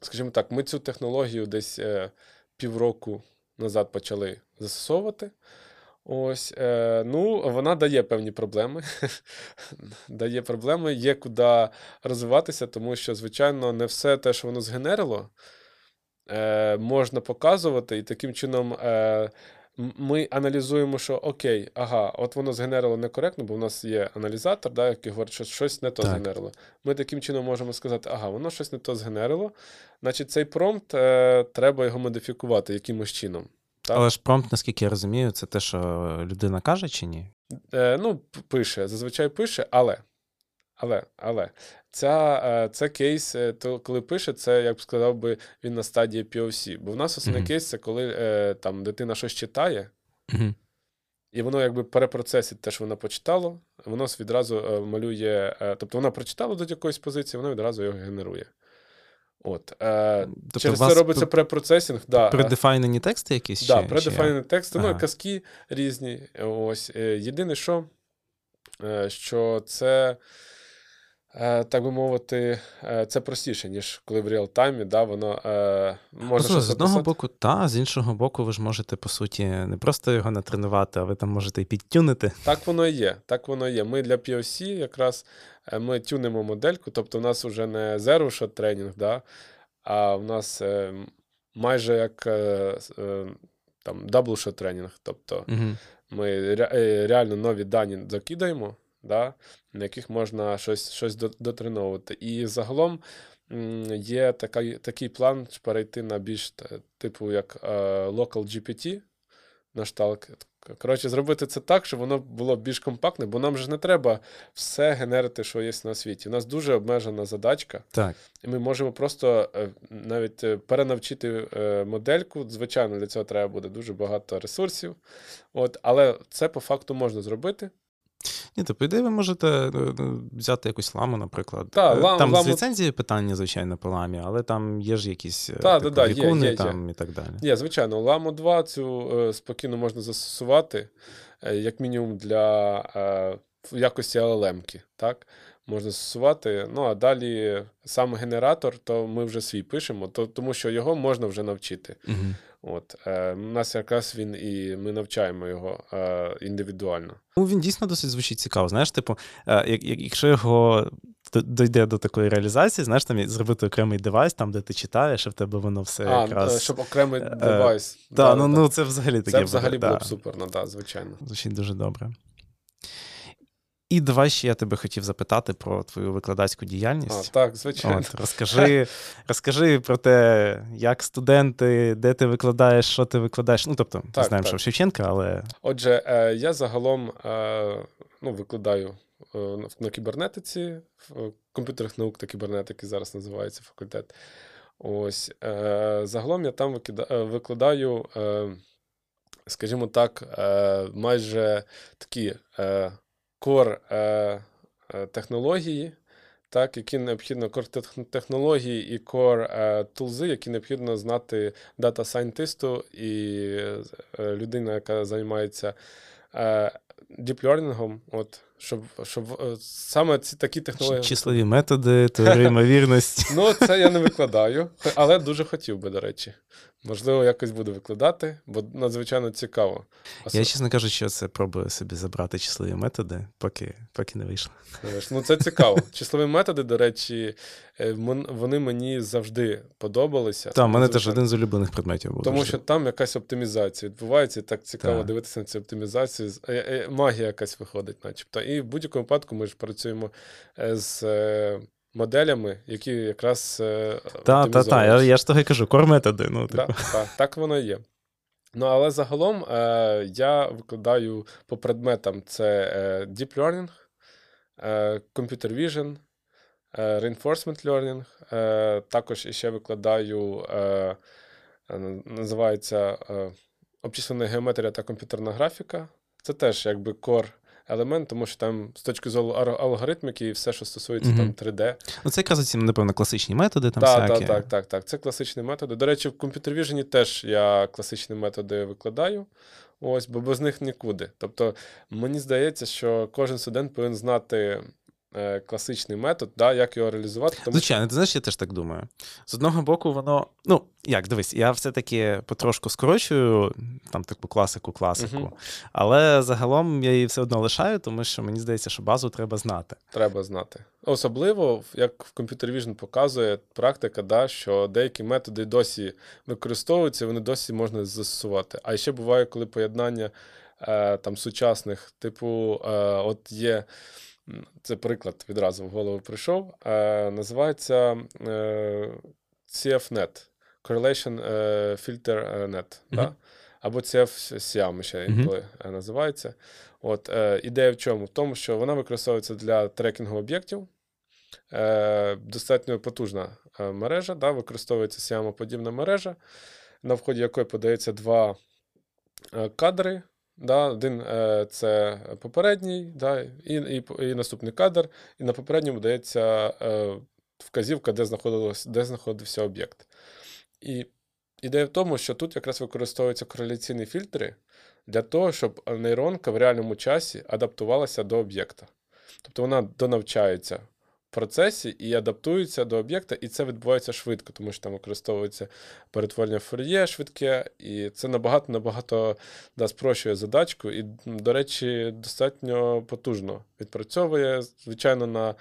скажімо так, ми цю технологію десь е, півроку назад почали застосовувати. Ось, е, ну, вона дає певні проблеми. дає проблеми, є куди розвиватися, тому що, звичайно, не все те, що воно згенерило, е, можна показувати, і таким чином е, ми аналізуємо, що окей, ага, от воно згенерило некоректно, бо в нас є аналізатор, да, який говорить, що щось не то Так. згенерило. Ми таким чином можемо сказати, ага, воно щось не то згенерило. Значить, цей промпт е, треба його модифікувати якимось чином. Так. Але ж промпт, наскільки я розумію, це те, що людина каже чи ні? Е, ну, пише, зазвичай пише, але. Але, але ця, е, це кейс, е, то коли пише, це я б сказав би він на стадії POC. Бо в нас основний Мгм. кейс це коли е, там дитина щось читає, Угу. і воно якби перепроцесить те, що вона почитала, воно відразу малює. тобто вона прочитала до якоїсь позиції, воно відразу його генерує. От. Е, Тобто через це робиться тут препроцесінг. Да, предефайнені тексти якісь? Да, чи, предефайнені тексти, ну, казки різні. Ось. Єдине, що, що це, так би мовити, е, це простіше, ніж коли в реал-таймі, да, воно е, щось з одного боку, та, з іншого боку, ви ж можете, по суті, не просто його натренувати, а ви там можете і підтюнити. Так воно і є. Так воно і є. Ми для POC якраз е, ми тюнимо модельку, тобто у нас вже не zero shot тренінг, да, а в нас е, майже як е, е, там double shot тренінг. Тобто Угу. ми ре- е, реально нові дані закидаємо, да, на яких можна щось, щось дотреновувати. І загалом є така, такий план перейти на більш типу як е, local GPT на шталк. Коротше, зробити це так, щоб воно було більш компактне, бо нам же не треба все генерити, що є на світі. У нас дуже обмежена задачка. Так. І ми можемо просто е, навіть е, перенавчити модельку. Звичайно, для цього треба буде дуже багато ресурсів. От, але це по факту можна зробити. Ні, то по ідеї ви можете е, е, взяти якусь ламу, наприклад. Та, Е, лам- там ламу- з ліцензією питання, звичайно, по ламі, але там є ж якісь Та, типу, да, да, є, є, є. там і так далі. Ні, звичайно, ламу 2 цю спокійно можна застосувати, як мінімум для е, якості LLM-ки, так? Можна застосувати. Ну, а далі сам генератор, то ми вже свій пишемо, то, тому що його можна вже навчити. Угу. От, е, у нас якраз він і ми навчаємо його е, індивідуально. Ну, він дійсно досить звучить цікаво. Знаєш, типу, е, як, як, якщо його д- дойде до такої реалізації, знаєш, там зробити окремий девайс, там, де ти читаєш, і в тебе воно все а, якраз. е, щоб окремий е, девайс. Та, Да, ну, да, ну це взагалі таке Це взагалі буде, було да. б супер, ну так, звичайно. Звучить дуже добре. І давай ще я тебе хотів запитати про твою викладацьку А, діяльність. так, звичайно. От, розкажи, розкажи про те, як студенти, де ти викладаєш, що ти викладаєш. Ну, тобто, ми Так, знаємо, так. що в Шевченка, але Отже, е, я загалом е, ну, викладаю е, на- кібернетиці, в комп'ютерних наук та кібернетики зараз називається факультет. Ось загалом я там викладаю, скажімо так, майже такі кор е, е, технології. Так, які необхідно кор технології і кор е, тулзи, які необхідно знати дата сайентисту і людина, яка займається діплернінгом, от, щоб, щоб саме ці такі технології. числові методи, теорія ймовірності. Ну, це я не викладаю, але дуже хотів би, до речі. Можливо, якось буду викладати, бо надзвичайно цікаво. Я, чесно кажучи, це пробую собі забрати числові методи, поки, поки не вийшло. Ну, це цікаво. Числові методи, до речі, е, вони мені завжди подобалися. Та, в мене теж один з улюблених предметів був. Тому завжди. що там якась оптимізація відбувається, і так цікаво Так. дивитися на цю оптимізацію. Е, е, Магія якась виходить, начебто. І в будь-якому випадку ми ж працюємо з моделями, які якраз. е, Та, та, та, я, я ж того й кажу, кор методи. Ну, Да, типу. так, так воно і є. Ну, але загалом е, я викладаю по предметам: це е, Deep Learning, е, Computer Vision, е, Reinforcement Learning. Е, також ще викладаю, е, е, називається е, обчислена геометрія та комп'ютерна графіка. Це теж якби core елемент, тому що там з точки зору алгоритмики і все, що стосується там 3D. Ну, це якраз напевно, класичні методи там Так, всякі. так, так, так, так. Це класичні методи. До речі, в Computer Vision теж я класичні методи викладаю. Ось, бо без них нікуди. Тобто, мені здається, що кожен студент повинен знати класичний метод, да, як його реалізувати. Тому... Звичайно, ти знаєш, я теж так думаю. З одного боку, воно. Ну, як дивись, я все-таки потрошку скорочую там таку класику, класику, uh але загалом я її все одно лишаю, тому що мені здається, що базу треба знати. Треба знати. Особливо, як в Computer Vision показує практика, да, що деякі методи досі використовуються, вони досі можна застосувати. А ще буває, коли поєднання е, там сучасних, типу, е, от є. Це приклад відразу в голову прийшов. Е, Називається е, CFNet, Correlation е, Filter Net. Mm-hmm. Да? Або CF-SIAM ще інколи mm-hmm. називається. От, е, Ідея в чому? В тому, що вона використовується для трекінгу об'єктів. Е, Достатньо потужна е, мережа, да? використовується siam подібна мережа, на вході якої подається два е, кадри. Да, Один е, це попередній, да, і і, і наступний кадр, і на попередньому дається е, вказівка, де де знаходився об'єкт. І ідея в тому, що тут якраз використовуються кореляційні фільтри для того, щоб нейронка в реальному часі адаптувалася до об'єкта. Тобто вона донавчається процесі і адаптуються до об'єкта, і це відбувається швидко, тому що там використовується перетворення фур'є швидке, і це набагато-набагато да, спрощує задачку. І, до речі, достатньо потужно відпрацьовує. Звичайно, на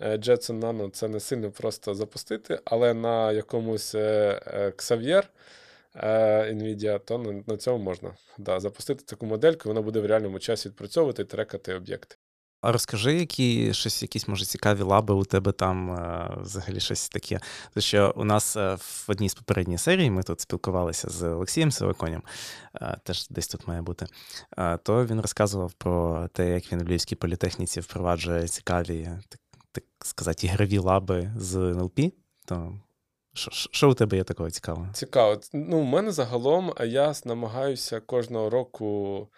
е, Jetson Nano це не сильно просто запустити, але на якомусь е, е, Xavier. NVIDIA, то на цьому можна да, запустити таку модельку, вона буде в реальному часі відпрацьовувати і трекати об'єкти. А розкажи, які щось, якісь може цікаві лаби у тебе там е, взагалі щось таке. Тому що у нас е, в одній з попередніх серій ми тут спілкувалися з Олексієм Сиваконем, е, теж десь тут має бути. То він розказував про те, як він в Львівській політехніці впроваджує цікаві, так, так сказати, ігрові лаби з НЛП. То що у тебе є такого цікавого? Цікаво. Ну, У мене загалом я намагаюся кожного року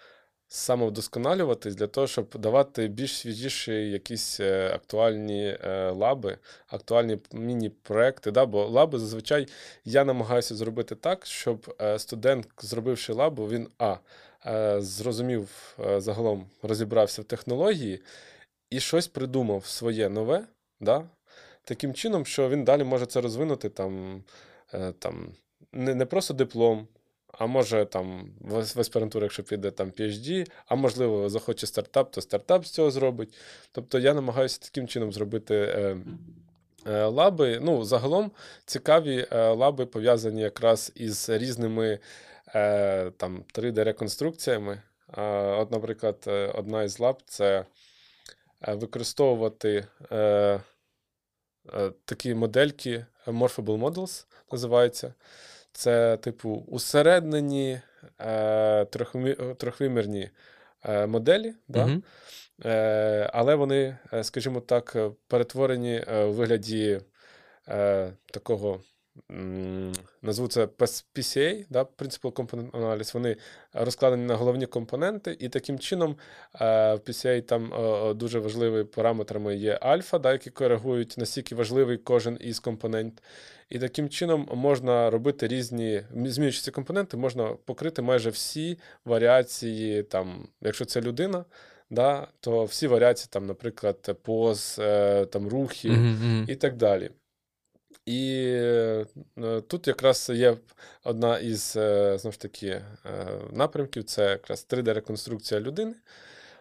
самовдосконалюватись для того, щоб давати більш свіжіші якісь е, актуальні е, лаби, актуальні міні-проекти. Да? Бо лаби зазвичай я намагаюся зробити так, щоб е, студент, зробивши лабу, він а. Зрозумів, загалом розібрався в технології і щось придумав своє нове, да? таким чином, що він далі може це розвинути там, там не не просто диплом, а може там в аспірантуру, якщо піде там PhD, а можливо, захоче стартап, то стартап з цього зробить. Тобто я намагаюся таким чином зробити. Е, е, Лаби, ну, загалом цікаві е, лаби пов'язані якраз із різними е, там 3D-реконструкціями. Е, от, наприклад, одна із лаб це використовувати такі модельки Morphable Models називається. Це, типу, усереднені е, трьохвимірні е, моделі, да? -hmm. е, але вони, е, скажімо так, перетворені е, у вигляді е, такого назву це PCA, да, Principal Component Analysis, вони розкладені на головні компоненти, і таким чином е, в PCA там дуже важливими параметрами є альфа, да, які коригують, настільки важливий кожен із компонентів. І таким чином можна робити різні, змінюючи ці компоненти, можна покрити майже всі варіації, там, якщо це людина. Да, то всі варіації, там, наприклад, поз, е, там, рухів mm -hmm. і так далі. І е, тут якраз є одна із е, знову ж таки е, напрямків це якраз 3D-реконструкція людини.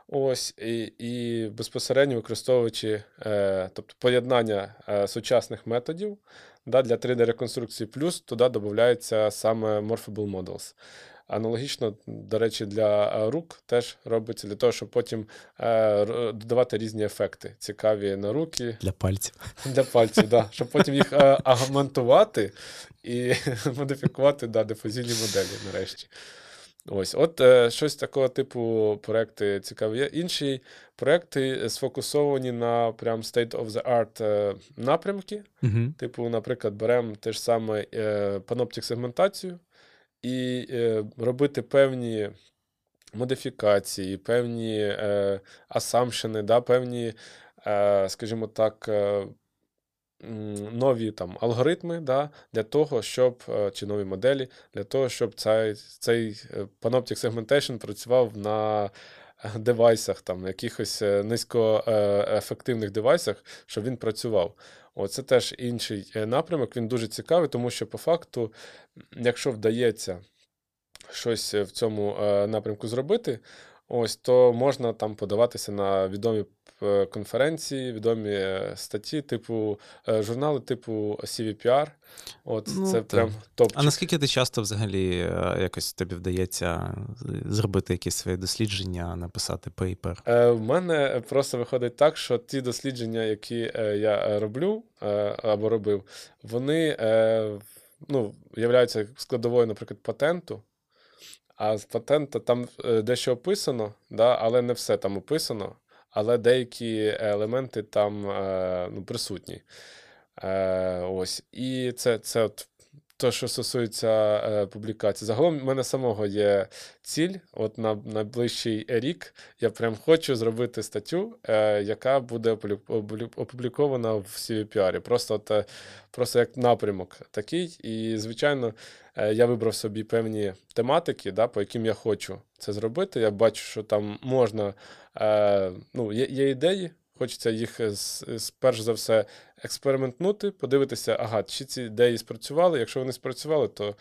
Ось, І і безпосередньо використовуючи тобто поєднання сучасних методів да, для 3D-реконструкції, плюс туди додається саме Morphable Models. Аналогічно, до речі, для е, рук теж робиться для того, щоб потім е, додавати різні ефекти, цікаві на руки. Для пальців. Для пальців, да. Щоб потім їх е, агментувати і модифікувати да, дифузійні моделі нарешті. Ось, от е, щось такого типу проекти цікаві. Є інші проекти сфокусовані на прям state of the art е, напрямки. Uh-huh. Типу, наприклад, беремо те ж саме е, паноптик сегментацію і е, робити певні модифікації, певні е, асампшени, да, певні, е, скажімо так, е, нові там алгоритми да, для того, щоб, е, чи нові моделі, для того, щоб цей цей е, Panoptic Segmentation працював на девайсах, там, якихось низькоефективних девайсах, щоб він працював. Оце теж інший напрямок, він дуже цікавий, тому що по факту, якщо вдається щось в цьому напрямку зробити, ось то можна там подаватися на відомі Е, конференції, відомі е, статті, типу е, журнали, типу CVPR. От ну, це прям топ. А наскільки ти часто взагалі якось тобі вдається зробити якісь свої дослідження, написати paper? У мене просто виходить так, що ті дослідження, які я роблю або робив, вони ну, являються складовою, наприклад, патенту. А з патента там дещо описано, да, але не все там описано але деякі елементи там е, ну, присутні. Е, ось. І це це от те, що стосується е, публікації. Загалом в мене самого є ціль. От на найближчий рік я прям хочу зробити статтю, е, яка буде опублікована в CVPR. Просто от, е, просто як напрямок такий. І, звичайно, е, я вибрав собі певні тематики, да, по яким я хочу це зробити. Я бачу, що там можна. Е, ну, Є, є ідеї. Хочеться їх перш за все експериментнути, подивитися, ага, чи ці ідеї спрацювали. Якщо вони спрацювали, то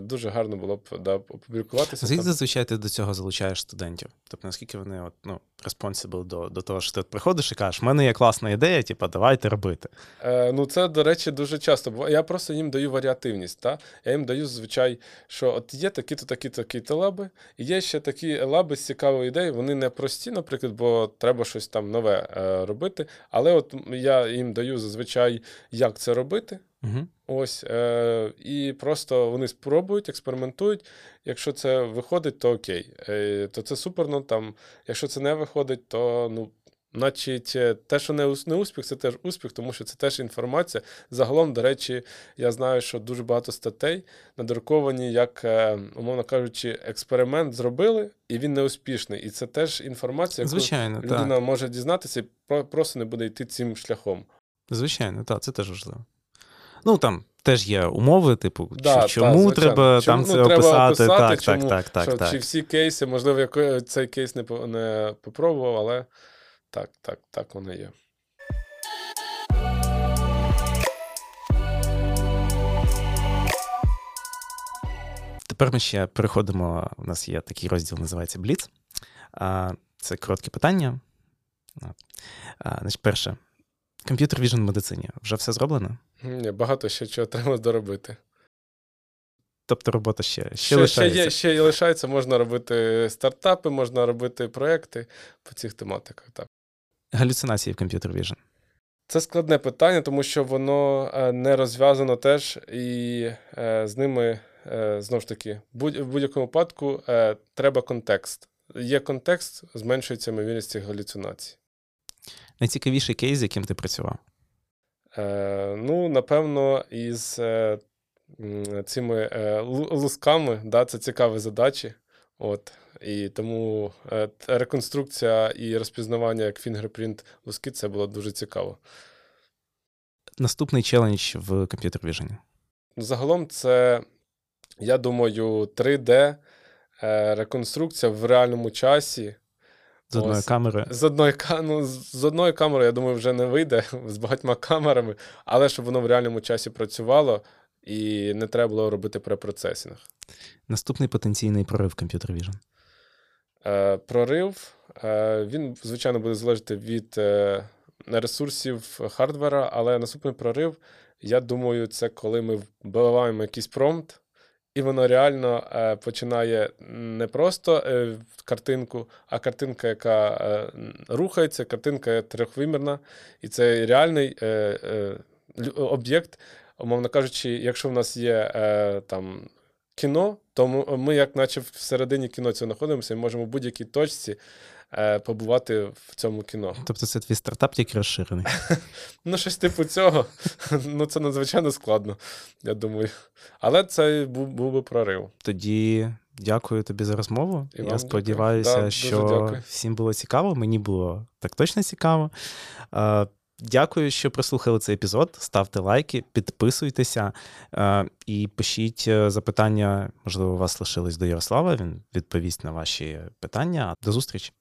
дуже гарно було б да, опублікуватися. Звідки зазвичай ти до цього залучаєш студентів? Тобто, наскільки вони от, ну, responsible до до того, що ти приходиш і кажеш, в мене є класна ідея, типу, давайте робити. Е, Ну, це, до речі, дуже часто. Бо я просто їм даю варіативність. Та? Я їм даю, звичай, що от є такі-то, такі-то, такі-то лаби, і є ще такі лаби з цікавою ідеєю. Вони не прості, наприклад, бо треба щось там нове е, робити. Але от я їм даю зазвичай, як це робити. Угу. Ось, е, І просто вони спробують, експериментують. Якщо це виходить, то окей. Е, То це супер. Ну, там, Якщо це не виходить, то ну, значить, е, те, що не не успіх, це теж успіх, тому що це теж інформація. Загалом, до речі, я знаю, що дуже багато статей надруковані, як, е, умовно кажучи, експеримент зробили, і він не успішний. І це теж інформація, яку Звичайно, людина так. може дізнатися і просто не буде йти цим шляхом. Звичайно, так, це теж важливо. Ну там теж є умови, типу, да, чому та, треба чому, там ну, це треба описати. так, чому, так, так, що, так. Чи всі кейси, можливо, який цей кейс не не попробував, але так, так, так воно є. Тепер ми ще переходимо. У нас є такий розділ, називається Бліц. Це короткі питання. Значить, Перше, Комп'ютер віжн в медицині вже все зроблено? Ні, Багато ще чого треба доробити. Тобто робота ще ще, ще лишається. Ще є, ще лишається, можна робити стартапи, можна робити проекти по цих тематиках. так. Галюцинації в комп'ютер віжн. Це складне питання, тому що воно е, не розв'язано теж, і е, з ними, е, знову ж таки, в будь-якому випадку треба контекст. Є контекст, зменшується ймовірність цих галюцинацій. Найцікавіший кейс, з яким ти працював? Е, Ну, напевно, із е, цими е, лусками, да, це цікаві задачі. От. І тому е, реконструкція і розпізнавання як фінгерпринт луски це було дуже цікаво. Наступний челендж в Computer Vision? Загалом, це, я думаю, 3D е, реконструкція в реальному часі з одної Ось. камери. З одної ну, з одної камери, я думаю, вже не вийде з багатьма камерами, але щоб воно в реальному часі працювало і не треба було робити препроцесінг. Наступний потенційний прорив Computer Vision? Е, Прорив, е, він, звичайно, буде залежати від е, ресурсів хардвера, але наступний прорив, я думаю, це коли ми вбиваємо якийсь промпт. І воно реально е, починає не просто е, картинку, а картинка, яка е, рухається, картинка трьохвимірна, і це реальний е, е, об'єкт. Умовно кажучи, якщо в нас є е, там кіно, то ми, як наче всередині кіно цього знаходимося, і можемо в будь-якій точці побувати в цьому кіно. Тобто це твій стартап тільки розширений. Ну, щось типу цього. Ну, це надзвичайно складно, я думаю. Але це був, був би прорив. Тоді. Дякую тобі за розмову. І Я сподіваюся, да, що всім було цікаво. Мені було так точно цікаво. Дякую, що прослухали цей епізод. Ставте лайки, підписуйтеся е, і пишіть е, запитання. Можливо, у вас лишились до Ярослава. Він відповість на ваші питання. До зустрічі.